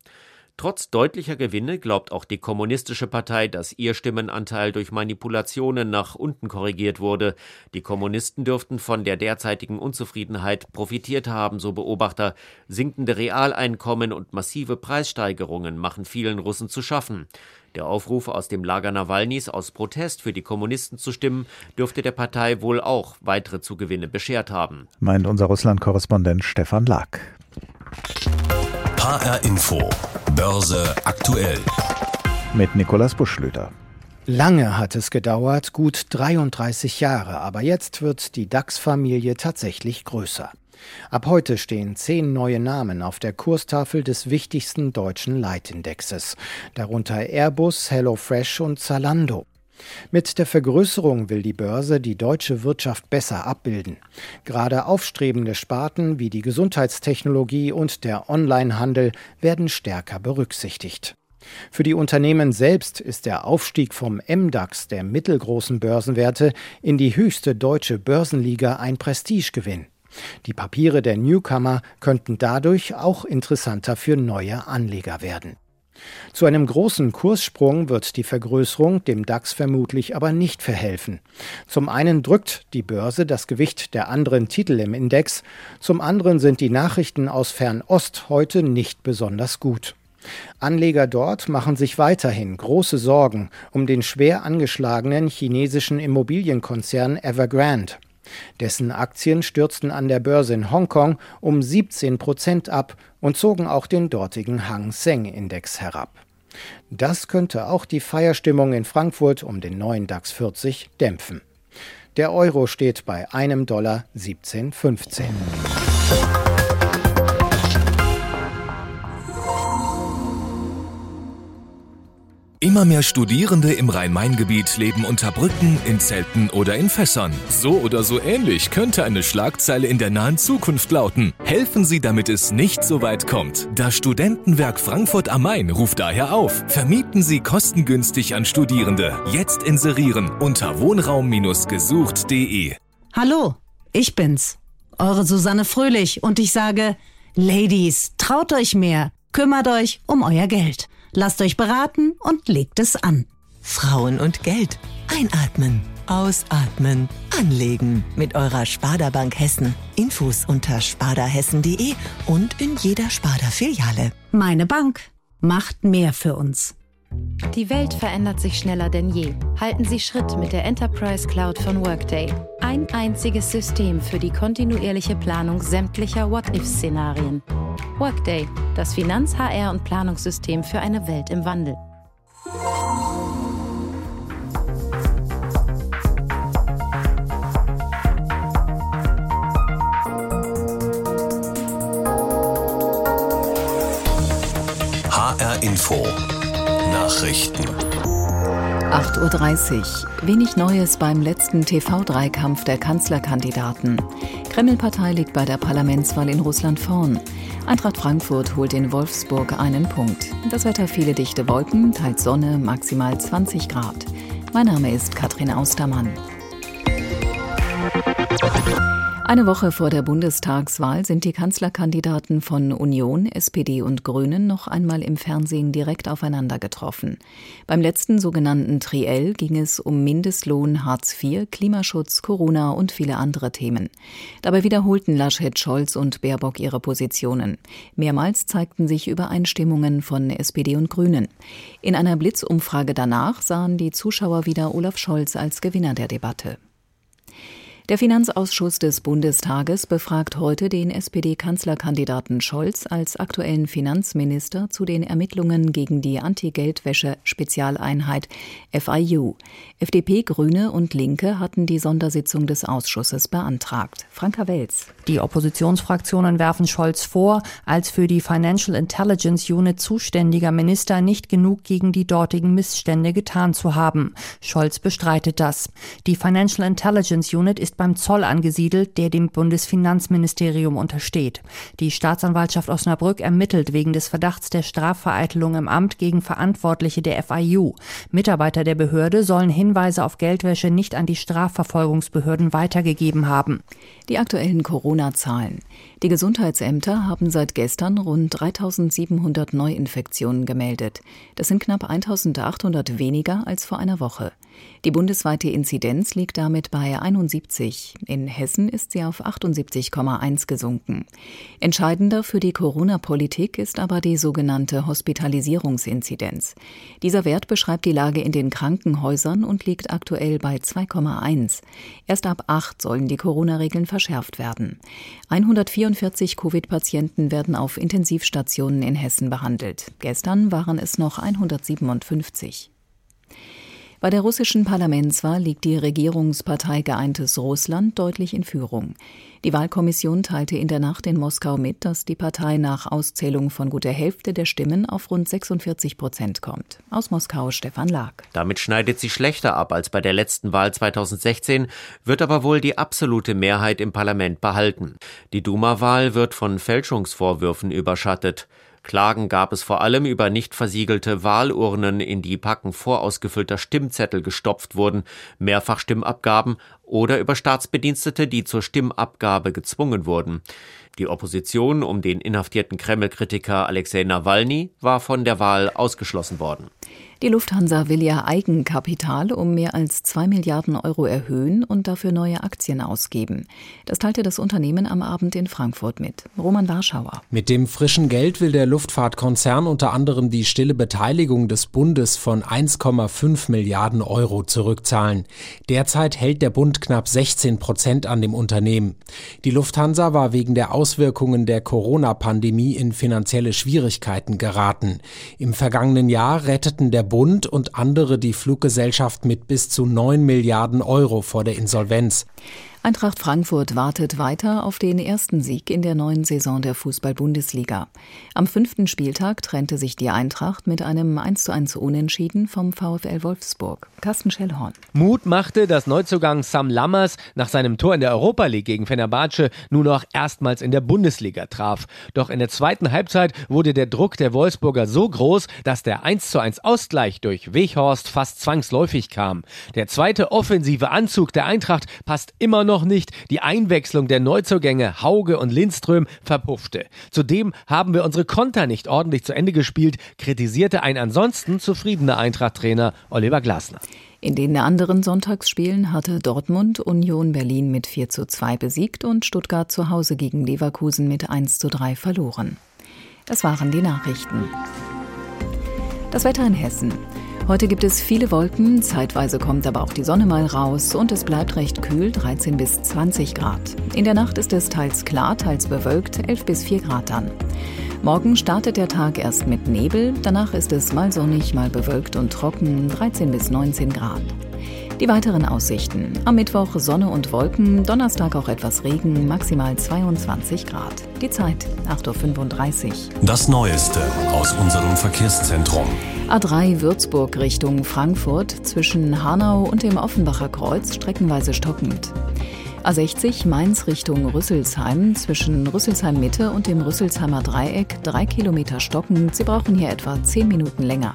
Trotz deutlicher Gewinne glaubt auch die Kommunistische Partei, dass ihr Stimmenanteil durch Manipulationen nach unten korrigiert wurde. Die Kommunisten dürften von der derzeitigen Unzufriedenheit profitiert haben, so Beobachter. Sinkende Realeinkommen und massive Preissteigerungen machen vielen Russen zu schaffen. Der Aufruf aus dem Lager Nawalnys aus Protest für die Kommunisten zu stimmen, dürfte der Partei wohl auch weitere Zugewinne beschert haben. Meint unser Russland-Korrespondent Stefan Lack. HR Info. Börse aktuell. Mit Nikolaus Buschlüter. Lange hat es gedauert, gut 33 Jahre, aber jetzt wird die DAX-Familie tatsächlich größer. Ab heute stehen zehn neue Namen auf der Kurstafel des wichtigsten deutschen Leitindexes, darunter Airbus, HelloFresh und Zalando. Mit der Vergrößerung will die Börse die deutsche Wirtschaft besser abbilden. Gerade aufstrebende Sparten wie die Gesundheitstechnologie und der Onlinehandel werden stärker berücksichtigt. Für die Unternehmen selbst ist der Aufstieg vom MDAX, der mittelgroßen Börsenwerte, in die höchste deutsche Börsenliga ein Prestigegewinn. Die Papiere der Newcomer könnten dadurch auch interessanter für neue Anleger werden. Zu einem großen Kurssprung wird die Vergrößerung dem DAX vermutlich aber nicht verhelfen. Zum einen drückt die Börse das Gewicht der anderen Titel im Index, zum anderen sind die Nachrichten aus Fernost heute nicht besonders gut. Anleger dort machen sich weiterhin große Sorgen um den schwer angeschlagenen chinesischen Immobilienkonzern Evergrande. Dessen Aktien stürzten an der Börse in Hongkong um 17 Prozent ab und zogen auch den dortigen Hang Seng Index herab. Das könnte auch die Feierstimmung in Frankfurt um den neuen DAX 40 dämpfen. Der Euro steht bei einem Dollar 17,15. Immer mehr Studierende im Rhein-Main-Gebiet leben unter Brücken, in Zelten oder in Fässern. So oder so ähnlich könnte eine Schlagzeile in der nahen Zukunft lauten. Helfen Sie, damit es nicht so weit kommt. Das Studentenwerk Frankfurt am Main ruft daher auf. Vermieten Sie kostengünstig an Studierende. Jetzt inserieren unter wohnraum-gesucht.de. Hallo, ich bin's, eure Susanne Fröhlich und ich sage, Ladies, traut euch mehr, kümmert euch um euer Geld. Lasst euch beraten und legt es an. Frauen und Geld. Einatmen. Ausatmen. Anlegen. Mit eurer Sparda Bank Hessen. Infos unter spardahessen.de und in jeder Sparda-Filiale. Meine Bank macht mehr für uns. Die Welt verändert sich schneller denn je. Halten Sie Schritt mit der Enterprise Cloud von Workday. Ein einziges System für die kontinuierliche Planung sämtlicher What-If-Szenarien. Workday, das Finanz-, HR- und Planungssystem für eine Welt im Wandel. HR Info. Nachrichten. 8.30 Uhr. Wenig Neues beim letzten TV-Dreikampf der Kanzlerkandidaten. Kreml-Partei liegt bei der Parlamentswahl in Russland vorn. Eintracht Frankfurt holt in Wolfsburg einen Punkt. Das Wetter viele dichte Wolken, teils Sonne, maximal 20 Grad. Mein Name ist Katrin Austermann. Eine Woche vor der Bundestagswahl sind die Kanzlerkandidaten von Union, SPD und Grünen noch einmal im Fernsehen direkt aufeinander getroffen. Beim letzten sogenannten Triell ging es um Mindestlohn, Hartz IV, Klimaschutz, Corona und viele andere Themen. Dabei wiederholten Laschet, Scholz und Baerbock ihre Positionen. Mehrmals zeigten sich Übereinstimmungen von SPD und Grünen. In einer Blitzumfrage danach sahen die Zuschauer wieder Olaf Scholz als Gewinner der Debatte. Der Finanzausschuss des Bundestages befragt heute den SPD-Kanzlerkandidaten Scholz als aktuellen Finanzminister zu den Ermittlungen gegen die Anti-Geldwäsche-Spezialeinheit FIU. FDP, Grüne und Linke hatten die Sondersitzung des Ausschusses beantragt. Franka Welz. Die Oppositionsfraktionen werfen Scholz vor, als für die Financial Intelligence Unit zuständiger Minister nicht genug gegen die dortigen Missstände getan zu haben. Scholz bestreitet das. Die Financial Intelligence Unit ist beim Zoll angesiedelt, der dem Bundesfinanzministerium untersteht. Die Staatsanwaltschaft Osnabrück ermittelt wegen des Verdachts der Strafvereitelung im Amt gegen Verantwortliche der FIU. Mitarbeiter der Behörde sollen Hinweise auf Geldwäsche nicht an die Strafverfolgungsbehörden weitergegeben haben. Die aktuellen Corona-Zahlen. Die Gesundheitsämter haben seit gestern rund 3700 Neuinfektionen gemeldet. Das sind knapp 1800 weniger als vor einer Woche. Die bundesweite Inzidenz liegt damit bei 71. In Hessen ist sie auf 78,1 gesunken. Entscheidender für die Corona-Politik ist aber die sogenannte Hospitalisierungsinzidenz. Dieser Wert beschreibt die Lage in den Krankenhäusern und liegt aktuell bei 2,1. Erst ab 8 sollen die Corona-Regeln verschärft werden. 144 Covid-Patienten werden auf Intensivstationen in Hessen behandelt. Gestern waren es noch 157. Bei der russischen Parlamentswahl liegt die Regierungspartei Geeintes Russland deutlich in Führung. Die Wahlkommission teilte in der Nacht in Moskau mit, dass die Partei nach Auszählung von gut der Hälfte der Stimmen auf rund 46 Prozent kommt. Aus Moskau Stefan Lag. Damit schneidet sie schlechter ab als bei der letzten Wahl 2016, wird aber wohl die absolute Mehrheit im Parlament behalten. Die Duma-Wahl wird von Fälschungsvorwürfen überschattet. Klagen gab es vor allem über nicht versiegelte Wahlurnen, in die Packen vorausgefüllter Stimmzettel gestopft wurden, Mehrfachstimmabgaben oder über Staatsbedienstete, die zur Stimmabgabe gezwungen wurden. Die Opposition um den inhaftierten Kreml-Kritiker Alexei Nawalny war von der Wahl ausgeschlossen worden. Die Lufthansa will ihr Eigenkapital um mehr als zwei Milliarden Euro erhöhen und dafür neue Aktien ausgeben. Das teilte das Unternehmen am Abend in Frankfurt mit. Roman Warschauer. Mit dem frischen Geld will der Luftfahrtkonzern unter anderem die stille Beteiligung des Bundes von 1,5 Milliarden Euro zurückzahlen. Derzeit hält der Bund knapp 16 Prozent an dem Unternehmen. Die Lufthansa war wegen der Auswirkungen der Corona-Pandemie in finanzielle Schwierigkeiten geraten. Im vergangenen Jahr retteten der Bund und andere die Fluggesellschaft mit bis zu 9 Milliarden Euro vor der Insolvenz. Eintracht Frankfurt wartet weiter auf den ersten Sieg in der neuen Saison der Fußball-Bundesliga. Am fünften Spieltag trennte sich die Eintracht mit einem 1:1 Unentschieden vom VfL Wolfsburg. Carsten Schellhorn. Mut machte, dass Neuzugang Sam Lammers nach seinem Tor in der Europa League gegen Fenerbahce nun noch erstmals in der Bundesliga traf. Doch in der zweiten Halbzeit wurde der Druck der Wolfsburger so groß, dass der 1:1 Ausgleich durch Weghorst fast zwangsläufig kam. Der zweite offensive Anzug der Eintracht passt immer noch noch nicht. Die Einwechslung der Neuzugänge Hauge und Lindström verpuffte. Zudem haben wir unsere Konter nicht ordentlich zu Ende gespielt, kritisierte ein ansonsten zufriedener Eintracht-Trainer Oliver Glasner. In den anderen Sonntagsspielen hatte Dortmund Union Berlin mit 4 zu 2 besiegt und Stuttgart zu Hause gegen Leverkusen mit 1 zu 3 verloren. Das waren die Nachrichten. Das Wetter in Hessen. Heute gibt es viele Wolken, zeitweise kommt aber auch die Sonne mal raus und es bleibt recht kühl, 13 bis 20 Grad. In der Nacht ist es teils klar, teils bewölkt, 11 bis 4 Grad dann. Morgen startet der Tag erst mit Nebel, danach ist es mal sonnig, mal bewölkt und trocken, 13 bis 19 Grad. Die weiteren Aussichten. Am Mittwoch Sonne und Wolken, Donnerstag auch etwas Regen, maximal 22 Grad. Die Zeit 8.35 Uhr. Das Neueste aus unserem Verkehrszentrum. A3 Würzburg Richtung Frankfurt zwischen Hanau und dem Offenbacher Kreuz streckenweise stockend. A60 Mainz Richtung Rüsselsheim zwischen Rüsselsheim Mitte und dem Rüsselsheimer Dreieck drei Kilometer stockend. Sie brauchen hier etwa zehn Minuten länger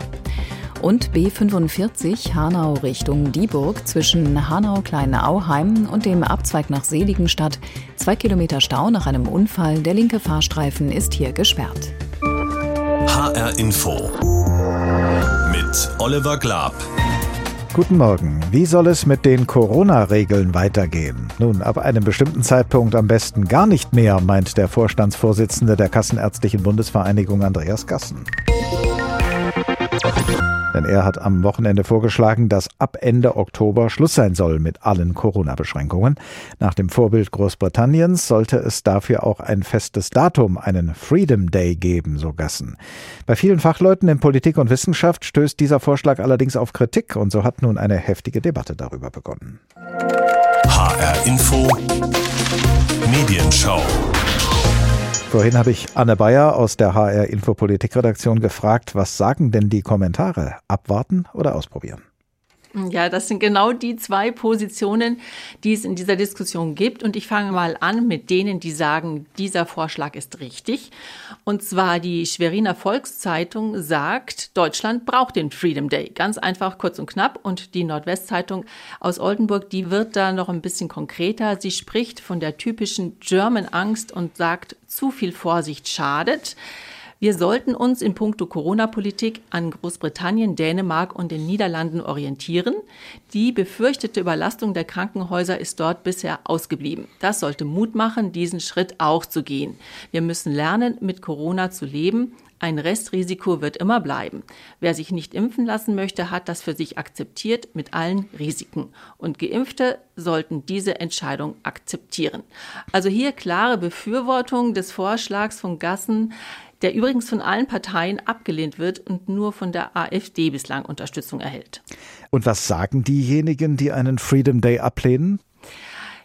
und B45 Hanau Richtung Dieburg zwischen Hanau-Kleinauheim und dem Abzweig nach Seligenstadt. Zwei Kilometer Stau nach einem Unfall. Der linke Fahrstreifen ist hier gesperrt. HR Info mit Oliver Glab. Guten Morgen. Wie soll es mit den Corona-Regeln weitergehen? Nun, ab einem bestimmten Zeitpunkt am besten gar nicht mehr, meint der Vorstandsvorsitzende der Kassenärztlichen Bundesvereinigung Andreas Gassen. Denn er hat am Wochenende vorgeschlagen, dass ab Ende Oktober Schluss sein soll mit allen Corona-Beschränkungen. Nach dem Vorbild Großbritanniens sollte es dafür auch ein festes Datum, einen Freedom Day geben, so Gassen. Bei vielen Fachleuten in Politik und Wissenschaft stößt dieser Vorschlag allerdings auf Kritik und so hat nun eine heftige Debatte darüber begonnen. HR Info Medienschau Vorhin habe ich Anne Bayer aus der HR Infopolitik-Redaktion gefragt, was sagen denn die Kommentare? Abwarten oder ausprobieren? Ja, das sind genau die zwei Positionen, die es in dieser Diskussion gibt. Und ich fange mal an mit denen, die sagen, dieser Vorschlag ist richtig. Und zwar die Schweriner Volkszeitung sagt, Deutschland braucht den Freedom Day. Ganz einfach, kurz und knapp. Und die Nordwestzeitung aus Oldenburg, die wird da noch ein bisschen konkreter. Sie spricht von der typischen German Angst und sagt, zu viel Vorsicht schadet. Wir sollten uns in puncto Corona-Politik an Großbritannien, Dänemark und den Niederlanden orientieren. Die befürchtete Überlastung der Krankenhäuser ist dort bisher ausgeblieben. Das sollte Mut machen, diesen Schritt auch zu gehen. Wir müssen lernen, mit Corona zu leben. Ein Restrisiko wird immer bleiben. Wer sich nicht impfen lassen möchte, hat das für sich akzeptiert mit allen Risiken. Und Geimpfte sollten diese Entscheidung akzeptieren. Also hier klare Befürwortung des Vorschlags von Gassen, der übrigens von allen Parteien abgelehnt wird und nur von der AfD bislang Unterstützung erhält. Und was sagen diejenigen, die einen Freedom Day ablehnen?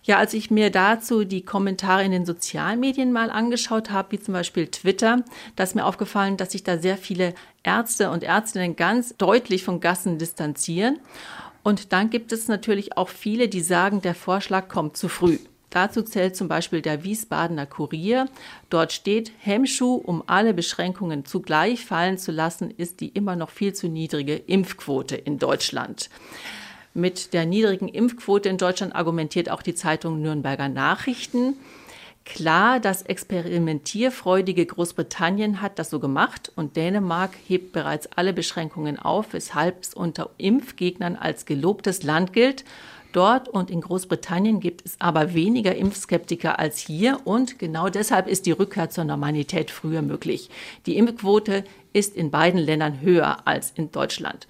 Ja, als ich mir dazu die Kommentare in den Sozialmedien mal angeschaut habe, wie zum Beispiel Twitter, da ist mir aufgefallen, dass sich da sehr viele Ärzte und Ärztinnen ganz deutlich von Gassen distanzieren. Und dann gibt es natürlich auch viele, die sagen, der Vorschlag kommt zu früh. Dazu zählt zum Beispiel der Wiesbadener Kurier. Dort steht, Hemmschuh, um alle Beschränkungen zugleich fallen zu lassen, ist die immer noch viel zu niedrige Impfquote in Deutschland. Mit der niedrigen Impfquote in Deutschland argumentiert auch die Zeitung Nürnberger Nachrichten. Klar, das experimentierfreudige Großbritannien hat das so gemacht und Dänemark hebt bereits alle Beschränkungen auf, weshalb es unter Impfgegnern als gelobtes Land gilt Dort und in Großbritannien gibt es aber weniger Impfskeptiker als hier und genau deshalb ist die Rückkehr zur Normalität früher möglich. Die Impfquote ist in beiden Ländern höher als in Deutschland.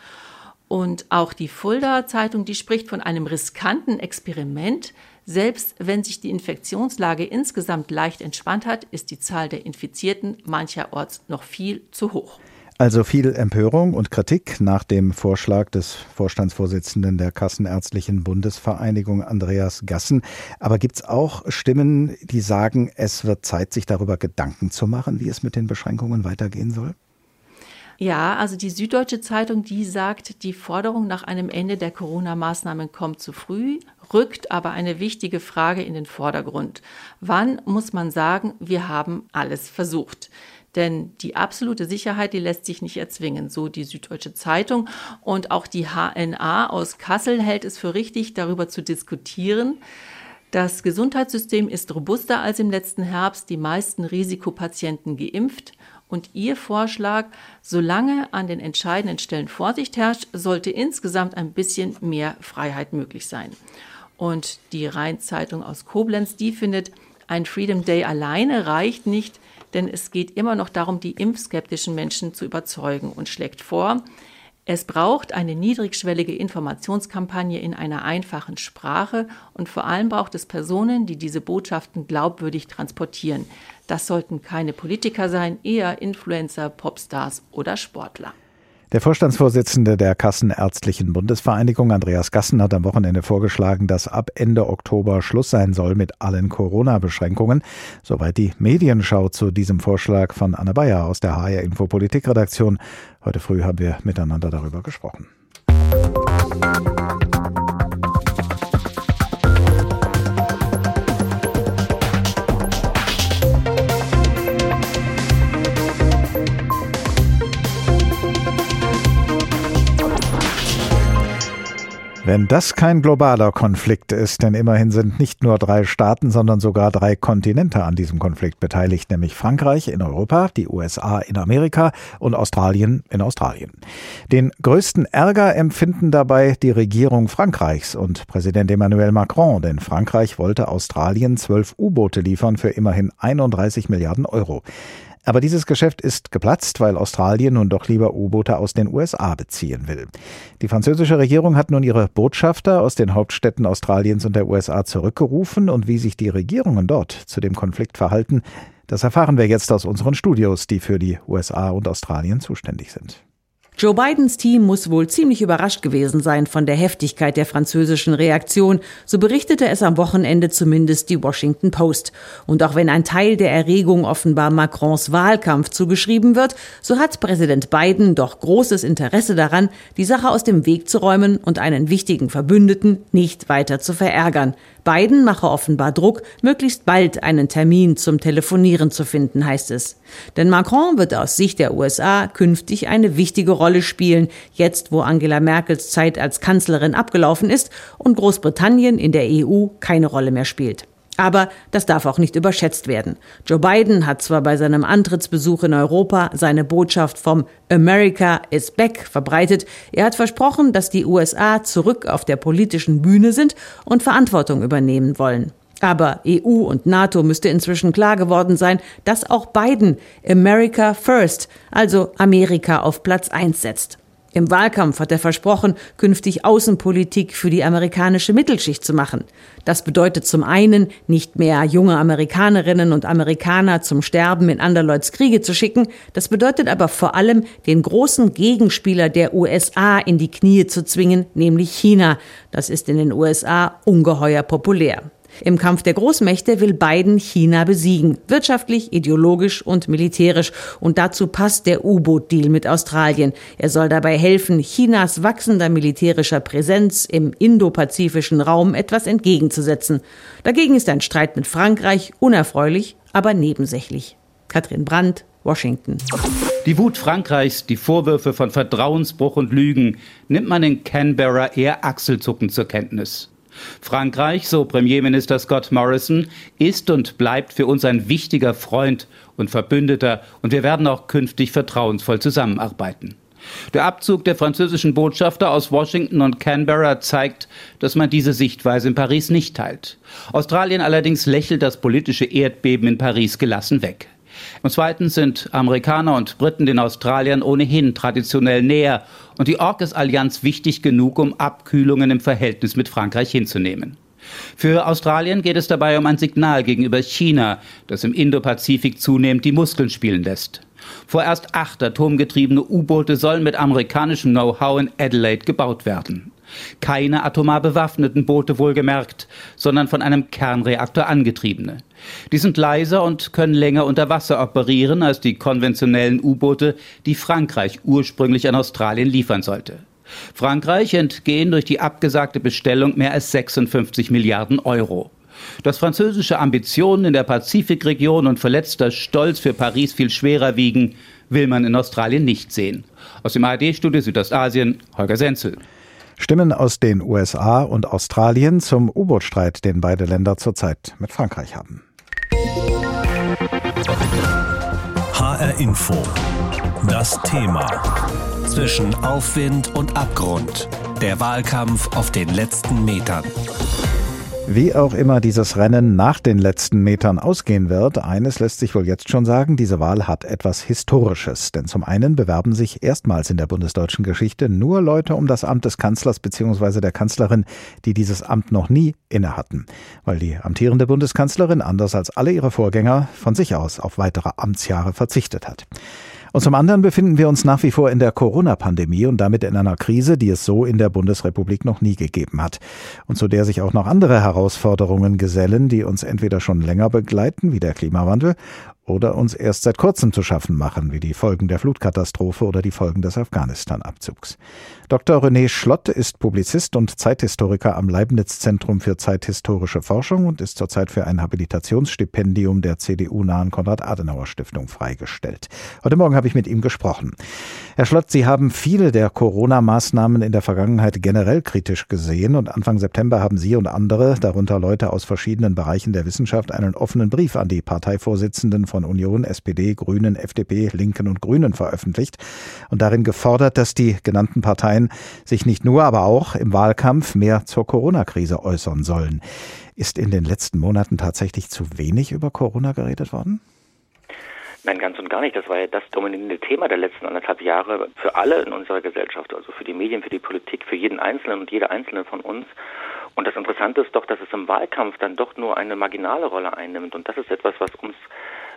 Und auch die Fulda Zeitung, die spricht von einem riskanten Experiment. Selbst wenn sich die Infektionslage insgesamt leicht entspannt hat, ist die Zahl der Infizierten mancherorts noch viel zu hoch. Also viel Empörung und Kritik nach dem Vorschlag des Vorstandsvorsitzenden der Kassenärztlichen Bundesvereinigung Andreas Gassen. Aber gibt es auch Stimmen, die sagen, es wird Zeit, sich darüber Gedanken zu machen, wie es mit den Beschränkungen weitergehen soll? Ja, also die Süddeutsche Zeitung, die sagt, die Forderung nach einem Ende der Corona-Maßnahmen kommt zu früh, rückt aber eine wichtige Frage in den Vordergrund. Wann muss man sagen, wir haben alles versucht? Denn die absolute Sicherheit, die lässt sich nicht erzwingen, so die Süddeutsche Zeitung. Und auch die HNA aus Kassel hält es für richtig, darüber zu diskutieren. Das Gesundheitssystem ist robuster als im letzten Herbst, die meisten Risikopatienten geimpft. Und Ihr Vorschlag, solange an den entscheidenden Stellen Vorsicht herrscht, sollte insgesamt ein bisschen mehr Freiheit möglich sein. Und die Rheinzeitung aus Koblenz, die findet, ein Freedom Day alleine reicht nicht, denn es geht immer noch darum, die impfskeptischen Menschen zu überzeugen und schlägt vor, Es braucht eine niedrigschwellige Informationskampagne in einer einfachen Sprache und vor allem braucht es Personen, die diese Botschaften glaubwürdig transportieren. Das sollten keine Politiker sein, eher Influencer, Popstars oder Sportler. Der Vorstandsvorsitzende der Kassenärztlichen Bundesvereinigung, Andreas Gassen, hat am Wochenende vorgeschlagen, dass ab Ende Oktober Schluss sein soll mit allen Corona-Beschränkungen. Soweit die Medienschau zu diesem Vorschlag von Anne Bayer aus der HR Info Politikredaktion. Heute früh haben wir miteinander darüber gesprochen. Musik Wenn das kein globaler Konflikt ist, denn immerhin sind nicht nur drei Staaten, sondern sogar drei Kontinente an diesem Konflikt beteiligt, nämlich Frankreich in Europa, die USA in Amerika und Australien in Australien. Den größten Ärger empfinden dabei die Regierung Frankreichs und Präsident Emmanuel Macron, denn Frankreich wollte Australien zwölf U-Boote liefern für immerhin 31 Milliarden Euro. Aber dieses Geschäft ist geplatzt, weil Australien nun doch lieber U-Boote aus den USA beziehen will. Die französische Regierung hat nun ihre Botschafter aus den Hauptstädten Australiens und der USA zurückgerufen und wie sich die Regierungen dort zu dem Konflikt verhalten, das erfahren wir jetzt aus unseren Studios, die für die USA und Australien zuständig sind. Joe Bidens Team muss wohl ziemlich überrascht gewesen sein von der Heftigkeit der französischen Reaktion, so berichtete es am Wochenende zumindest die Washington Post. Und auch wenn ein Teil der Erregung offenbar Macrons Wahlkampf zugeschrieben wird, so hat Präsident Biden doch großes Interesse daran, die Sache aus dem Weg zu räumen und einen wichtigen Verbündeten nicht weiter zu verärgern. Biden mache offenbar Druck, möglichst bald einen Termin zum Telefonieren zu finden, heißt es. Denn Macron wird aus Sicht der USA künftig eine wichtige Rolle spielen, jetzt wo Angela Merkels Zeit als Kanzlerin abgelaufen ist und Großbritannien in der EU keine Rolle mehr spielt. Aber das darf auch nicht überschätzt werden. Joe Biden hat zwar bei seinem Antrittsbesuch in Europa seine Botschaft vom America is back verbreitet, er hat versprochen, dass die USA zurück auf der politischen Bühne sind und Verantwortung übernehmen wollen. Aber EU und NATO müsste inzwischen klar geworden sein, dass auch Biden America First, also Amerika auf Platz 1 setzt. Im Wahlkampf hat er versprochen, künftig Außenpolitik für die amerikanische Mittelschicht zu machen. Das bedeutet zum einen, nicht mehr junge Amerikanerinnen und Amerikaner zum Sterben in Anderleuts Kriege zu schicken, das bedeutet aber vor allem, den großen Gegenspieler der USA in die Knie zu zwingen, nämlich China. Das ist in den USA ungeheuer populär. Im Kampf der Großmächte will Biden China besiegen, wirtschaftlich, ideologisch und militärisch. Und dazu passt der U-Boot-Deal mit Australien. Er soll dabei helfen, Chinas wachsender militärischer Präsenz im indopazifischen Raum etwas entgegenzusetzen. Dagegen ist ein Streit mit Frankreich unerfreulich, aber nebensächlich. Katrin Brandt, Washington. Die Wut Frankreichs, die Vorwürfe von Vertrauensbruch und Lügen nimmt man in Canberra eher achselzuckend zur Kenntnis. Frankreich, so Premierminister Scott Morrison, ist und bleibt für uns ein wichtiger Freund und Verbündeter und wir werden auch künftig vertrauensvoll zusammenarbeiten. Der Abzug der französischen Botschafter aus Washington und Canberra zeigt, dass man diese Sichtweise in Paris nicht teilt. Australien allerdings lächelt das politische Erdbeben in Paris gelassen weg. Und zweitens sind Amerikaner und Briten den Australiern ohnehin traditionell näher und die AUKUS-Allianz wichtig genug, um Abkühlungen im Verhältnis mit Frankreich hinzunehmen. Für Australien geht es dabei um ein Signal gegenüber China, das im Indopazifik zunehmend die Muskeln spielen lässt. Vorerst acht atomgetriebene U-Boote sollen mit amerikanischem Know-how in Adelaide gebaut werden. Keine atomar bewaffneten Boote wohlgemerkt, sondern von einem Kernreaktor angetriebene. Die sind leiser und können länger unter Wasser operieren als die konventionellen U-Boote, die Frankreich ursprünglich an Australien liefern sollte. Frankreich entgehen durch die abgesagte Bestellung mehr als 56 Milliarden Euro. Dass französische Ambitionen in der Pazifikregion und verletzter Stolz für Paris viel schwerer wiegen, will man in Australien nicht sehen. Aus dem ARD-Studio Südostasien, Holger Senzel. Stimmen aus den USA und Australien zum U-Boot-Streit, den beide Länder zurzeit mit Frankreich haben. HR Info. Das Thema. Zwischen Aufwind und Abgrund. Der Wahlkampf auf den letzten Metern. Wie auch immer dieses Rennen nach den letzten Metern ausgehen wird, eines lässt sich wohl jetzt schon sagen, diese Wahl hat etwas Historisches. Denn zum einen bewerben sich erstmals in der bundesdeutschen Geschichte nur Leute um das Amt des Kanzlers bzw. der Kanzlerin, die dieses Amt noch nie inne hatten. Weil die amtierende Bundeskanzlerin, anders als alle ihre Vorgänger, von sich aus auf weitere Amtsjahre verzichtet hat. Und zum anderen befinden wir uns nach wie vor in der Corona-Pandemie und damit in einer Krise, die es so in der Bundesrepublik noch nie gegeben hat. Und zu der sich auch noch andere Herausforderungen gesellen, die uns entweder schon länger begleiten, wie der Klimawandel, oder uns erst seit kurzem zu schaffen machen, wie die Folgen der Flutkatastrophe oder die Folgen des Afghanistan-Abzugs. Dr. René Schlott ist Publizist und Zeithistoriker am Leibniz-Zentrum für zeithistorische Forschung und ist zurzeit für ein Habilitationsstipendium der CDU-nahen Konrad-Adenauer-Stiftung freigestellt. Heute Morgen habe ich mit ihm gesprochen. Herr Schlott, Sie haben viele der Corona-Maßnahmen in der Vergangenheit generell kritisch gesehen und Anfang September haben Sie und andere, darunter Leute aus verschiedenen Bereichen der Wissenschaft, einen offenen Brief an die Parteivorsitzenden von Union, SPD, Grünen, FDP, Linken und Grünen veröffentlicht und darin gefordert, dass die genannten Parteien sich nicht nur, aber auch im Wahlkampf mehr zur Corona-Krise äußern sollen. Ist in den letzten Monaten tatsächlich zu wenig über Corona geredet worden? Nein, ganz und gar nicht. Das war ja das dominierende Thema der letzten anderthalb Jahre für alle in unserer Gesellschaft, also für die Medien, für die Politik, für jeden Einzelnen und jede Einzelne von uns. Und das Interessante ist doch, dass es im Wahlkampf dann doch nur eine marginale Rolle einnimmt. Und das ist etwas, was uns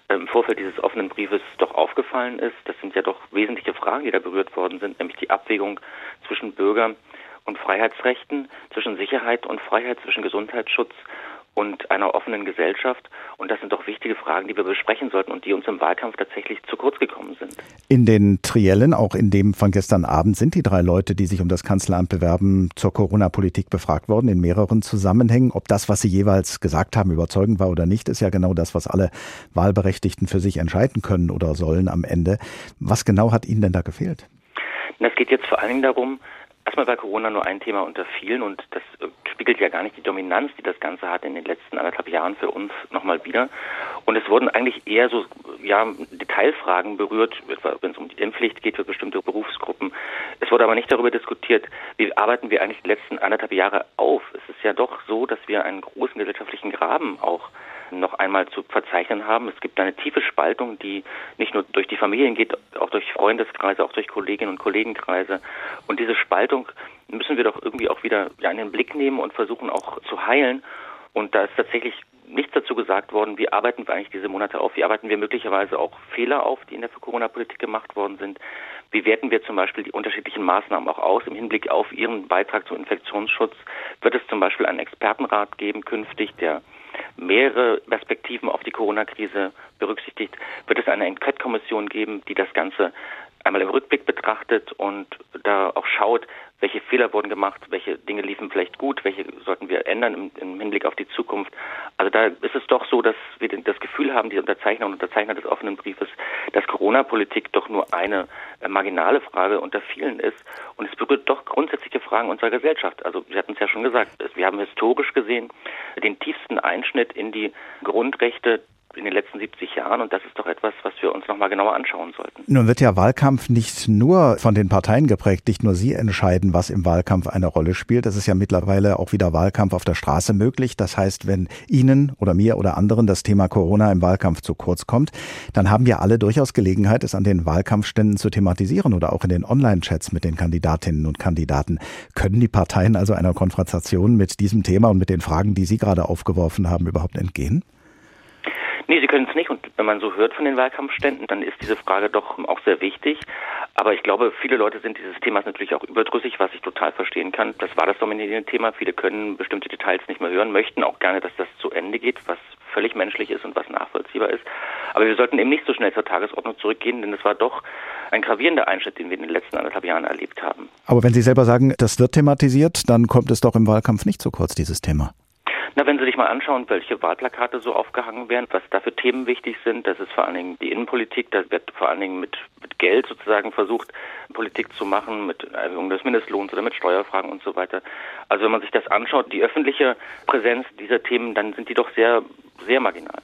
im Vorfeld dieses offenen Briefes doch aufgefallen ist. Das sind ja doch wesentliche Fragen, die da berührt worden sind, nämlich die Abwägung zwischen Bürger und Freiheitsrechten, zwischen Sicherheit und Freiheit, zwischen Gesundheitsschutz und einer offenen Gesellschaft. Und das sind doch wichtige Fragen, die wir besprechen sollten und die uns im Wahlkampf tatsächlich zu kurz gekommen sind. In den Triellen, auch in dem von gestern Abend, sind die drei Leute, die sich um das Kanzleramt bewerben, zur Corona-Politik befragt worden, in mehreren Zusammenhängen. Ob das, was sie jeweils gesagt haben, überzeugend war oder nicht, ist ja genau das, was alle Wahlberechtigten für sich entscheiden können oder sollen am Ende. Was genau hat Ihnen denn da gefehlt? Es geht jetzt vor allen Dingen darum, Erstmal war Corona nur ein Thema unter vielen und das äh, spiegelt ja gar nicht die Dominanz, die das Ganze hat in den letzten anderthalb Jahren für uns nochmal wieder. Und es wurden eigentlich eher so ja, Detailfragen berührt, wenn es um die Impfpflicht geht für bestimmte Berufsgruppen. Es wurde aber nicht darüber diskutiert, wie arbeiten wir eigentlich die letzten anderthalb Jahre auf. Es ist ja doch so, dass wir einen großen gesellschaftlichen Graben auch noch einmal zu verzeichnen haben. Es gibt eine tiefe Spaltung, die nicht nur durch die Familien geht, auch durch Freundeskreise, auch durch Kolleginnen und Kollegenkreise. Und diese Spaltung müssen wir doch irgendwie auch wieder in den Blick nehmen und versuchen auch zu heilen. Und da ist tatsächlich nichts dazu gesagt worden, wie arbeiten wir eigentlich diese Monate auf, wie arbeiten wir möglicherweise auch Fehler auf, die in der Corona-Politik gemacht worden sind, wie werten wir zum Beispiel die unterschiedlichen Maßnahmen auch aus im Hinblick auf ihren Beitrag zum Infektionsschutz, wird es zum Beispiel einen Expertenrat geben künftig, der mehrere Perspektiven auf die Corona-Krise berücksichtigt, wird es eine Enquete-Kommission geben, die das Ganze einmal im Rückblick betrachtet und da auch schaut, welche Fehler wurden gemacht, welche Dinge liefen vielleicht gut, welche sollten wir ändern im, im, Hinblick auf die Zukunft. Also da ist es doch so, dass wir das Gefühl haben, die Unterzeichner und Unterzeichner des offenen Briefes, dass Corona-Politik doch nur eine äh, marginale Frage unter vielen ist und es berührt doch grundsätzliche Fragen unserer Gesellschaft. Also Sie hatten es ja schon gesagt, wir haben historisch gesehen den tiefsten Einschnitt in die Grundrechte in den letzten 70 Jahren. Und das ist doch etwas, was wir uns nochmal genauer anschauen sollten. Nun wird ja Wahlkampf nicht nur von den Parteien geprägt, nicht nur sie entscheiden, was im Wahlkampf eine Rolle spielt. Es ist ja mittlerweile auch wieder Wahlkampf auf der Straße möglich. Das heißt, wenn Ihnen oder mir oder anderen das Thema Corona im Wahlkampf zu kurz kommt, dann haben wir alle durchaus Gelegenheit, es an den Wahlkampfständen zu thematisieren oder auch in den Online-Chats mit den Kandidatinnen und Kandidaten. Können die Parteien also einer Konfrontation mit diesem Thema und mit den Fragen, die Sie gerade aufgeworfen haben, überhaupt entgehen? Nee, sie können es nicht. Und wenn man so hört von den Wahlkampfständen, dann ist diese Frage doch auch sehr wichtig. Aber ich glaube, viele Leute sind dieses Themas natürlich auch überdrüssig, was ich total verstehen kann. Das war das dominierende Thema. Viele können bestimmte Details nicht mehr hören, möchten auch gerne, dass das zu Ende geht, was völlig menschlich ist und was nachvollziehbar ist. Aber wir sollten eben nicht so schnell zur Tagesordnung zurückgehen, denn es war doch ein gravierender Einschnitt, den wir in den letzten anderthalb Jahren erlebt haben. Aber wenn Sie selber sagen, das wird thematisiert, dann kommt es doch im Wahlkampf nicht so kurz, dieses Thema. Na, wenn Sie sich mal anschauen, welche Wahlplakate so aufgehangen werden, was da für Themen wichtig sind, das ist vor allen Dingen die Innenpolitik, da wird vor allen Dingen mit, mit Geld sozusagen versucht, Politik zu machen, mit Erhöhung des Mindestlohns oder mit Steuerfragen und so weiter. Also wenn man sich das anschaut, die öffentliche Präsenz dieser Themen, dann sind die doch sehr, sehr marginal.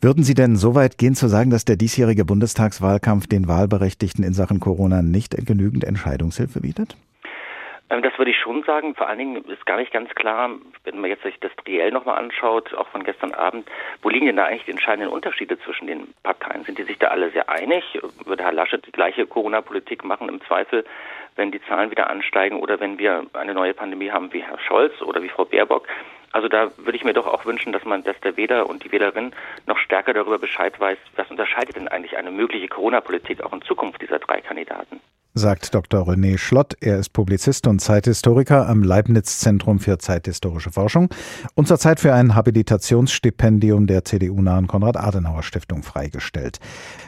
Würden Sie denn so weit gehen zu sagen, dass der diesjährige Bundestagswahlkampf den Wahlberechtigten in Sachen Corona nicht genügend Entscheidungshilfe bietet? Ähm, das würde ich schon sagen. Vor allen Dingen ist gar nicht ganz klar, wenn man jetzt sich das Triell nochmal anschaut, auch von gestern Abend, wo liegen denn da eigentlich die entscheidenden Unterschiede zwischen den Parteien? Sind die sich da alle sehr einig? Würde Herr Laschet die gleiche Corona-Politik machen im Zweifel, wenn die Zahlen wieder ansteigen oder wenn wir eine neue Pandemie haben wie Herr Scholz oder wie Frau Baerbock? Also da würde ich mir doch auch wünschen, dass man, dass der Wähler und die Wählerin noch stärker darüber Bescheid weiß, was unterscheidet denn eigentlich eine mögliche Corona-Politik auch in Zukunft dieser drei Kandidaten sagt Dr. René Schlott. Er ist Publizist und Zeithistoriker am Leibniz Zentrum für zeithistorische Forschung und zurzeit für ein Habilitationsstipendium der CDU-nahen Konrad-Adenauer-Stiftung freigestellt.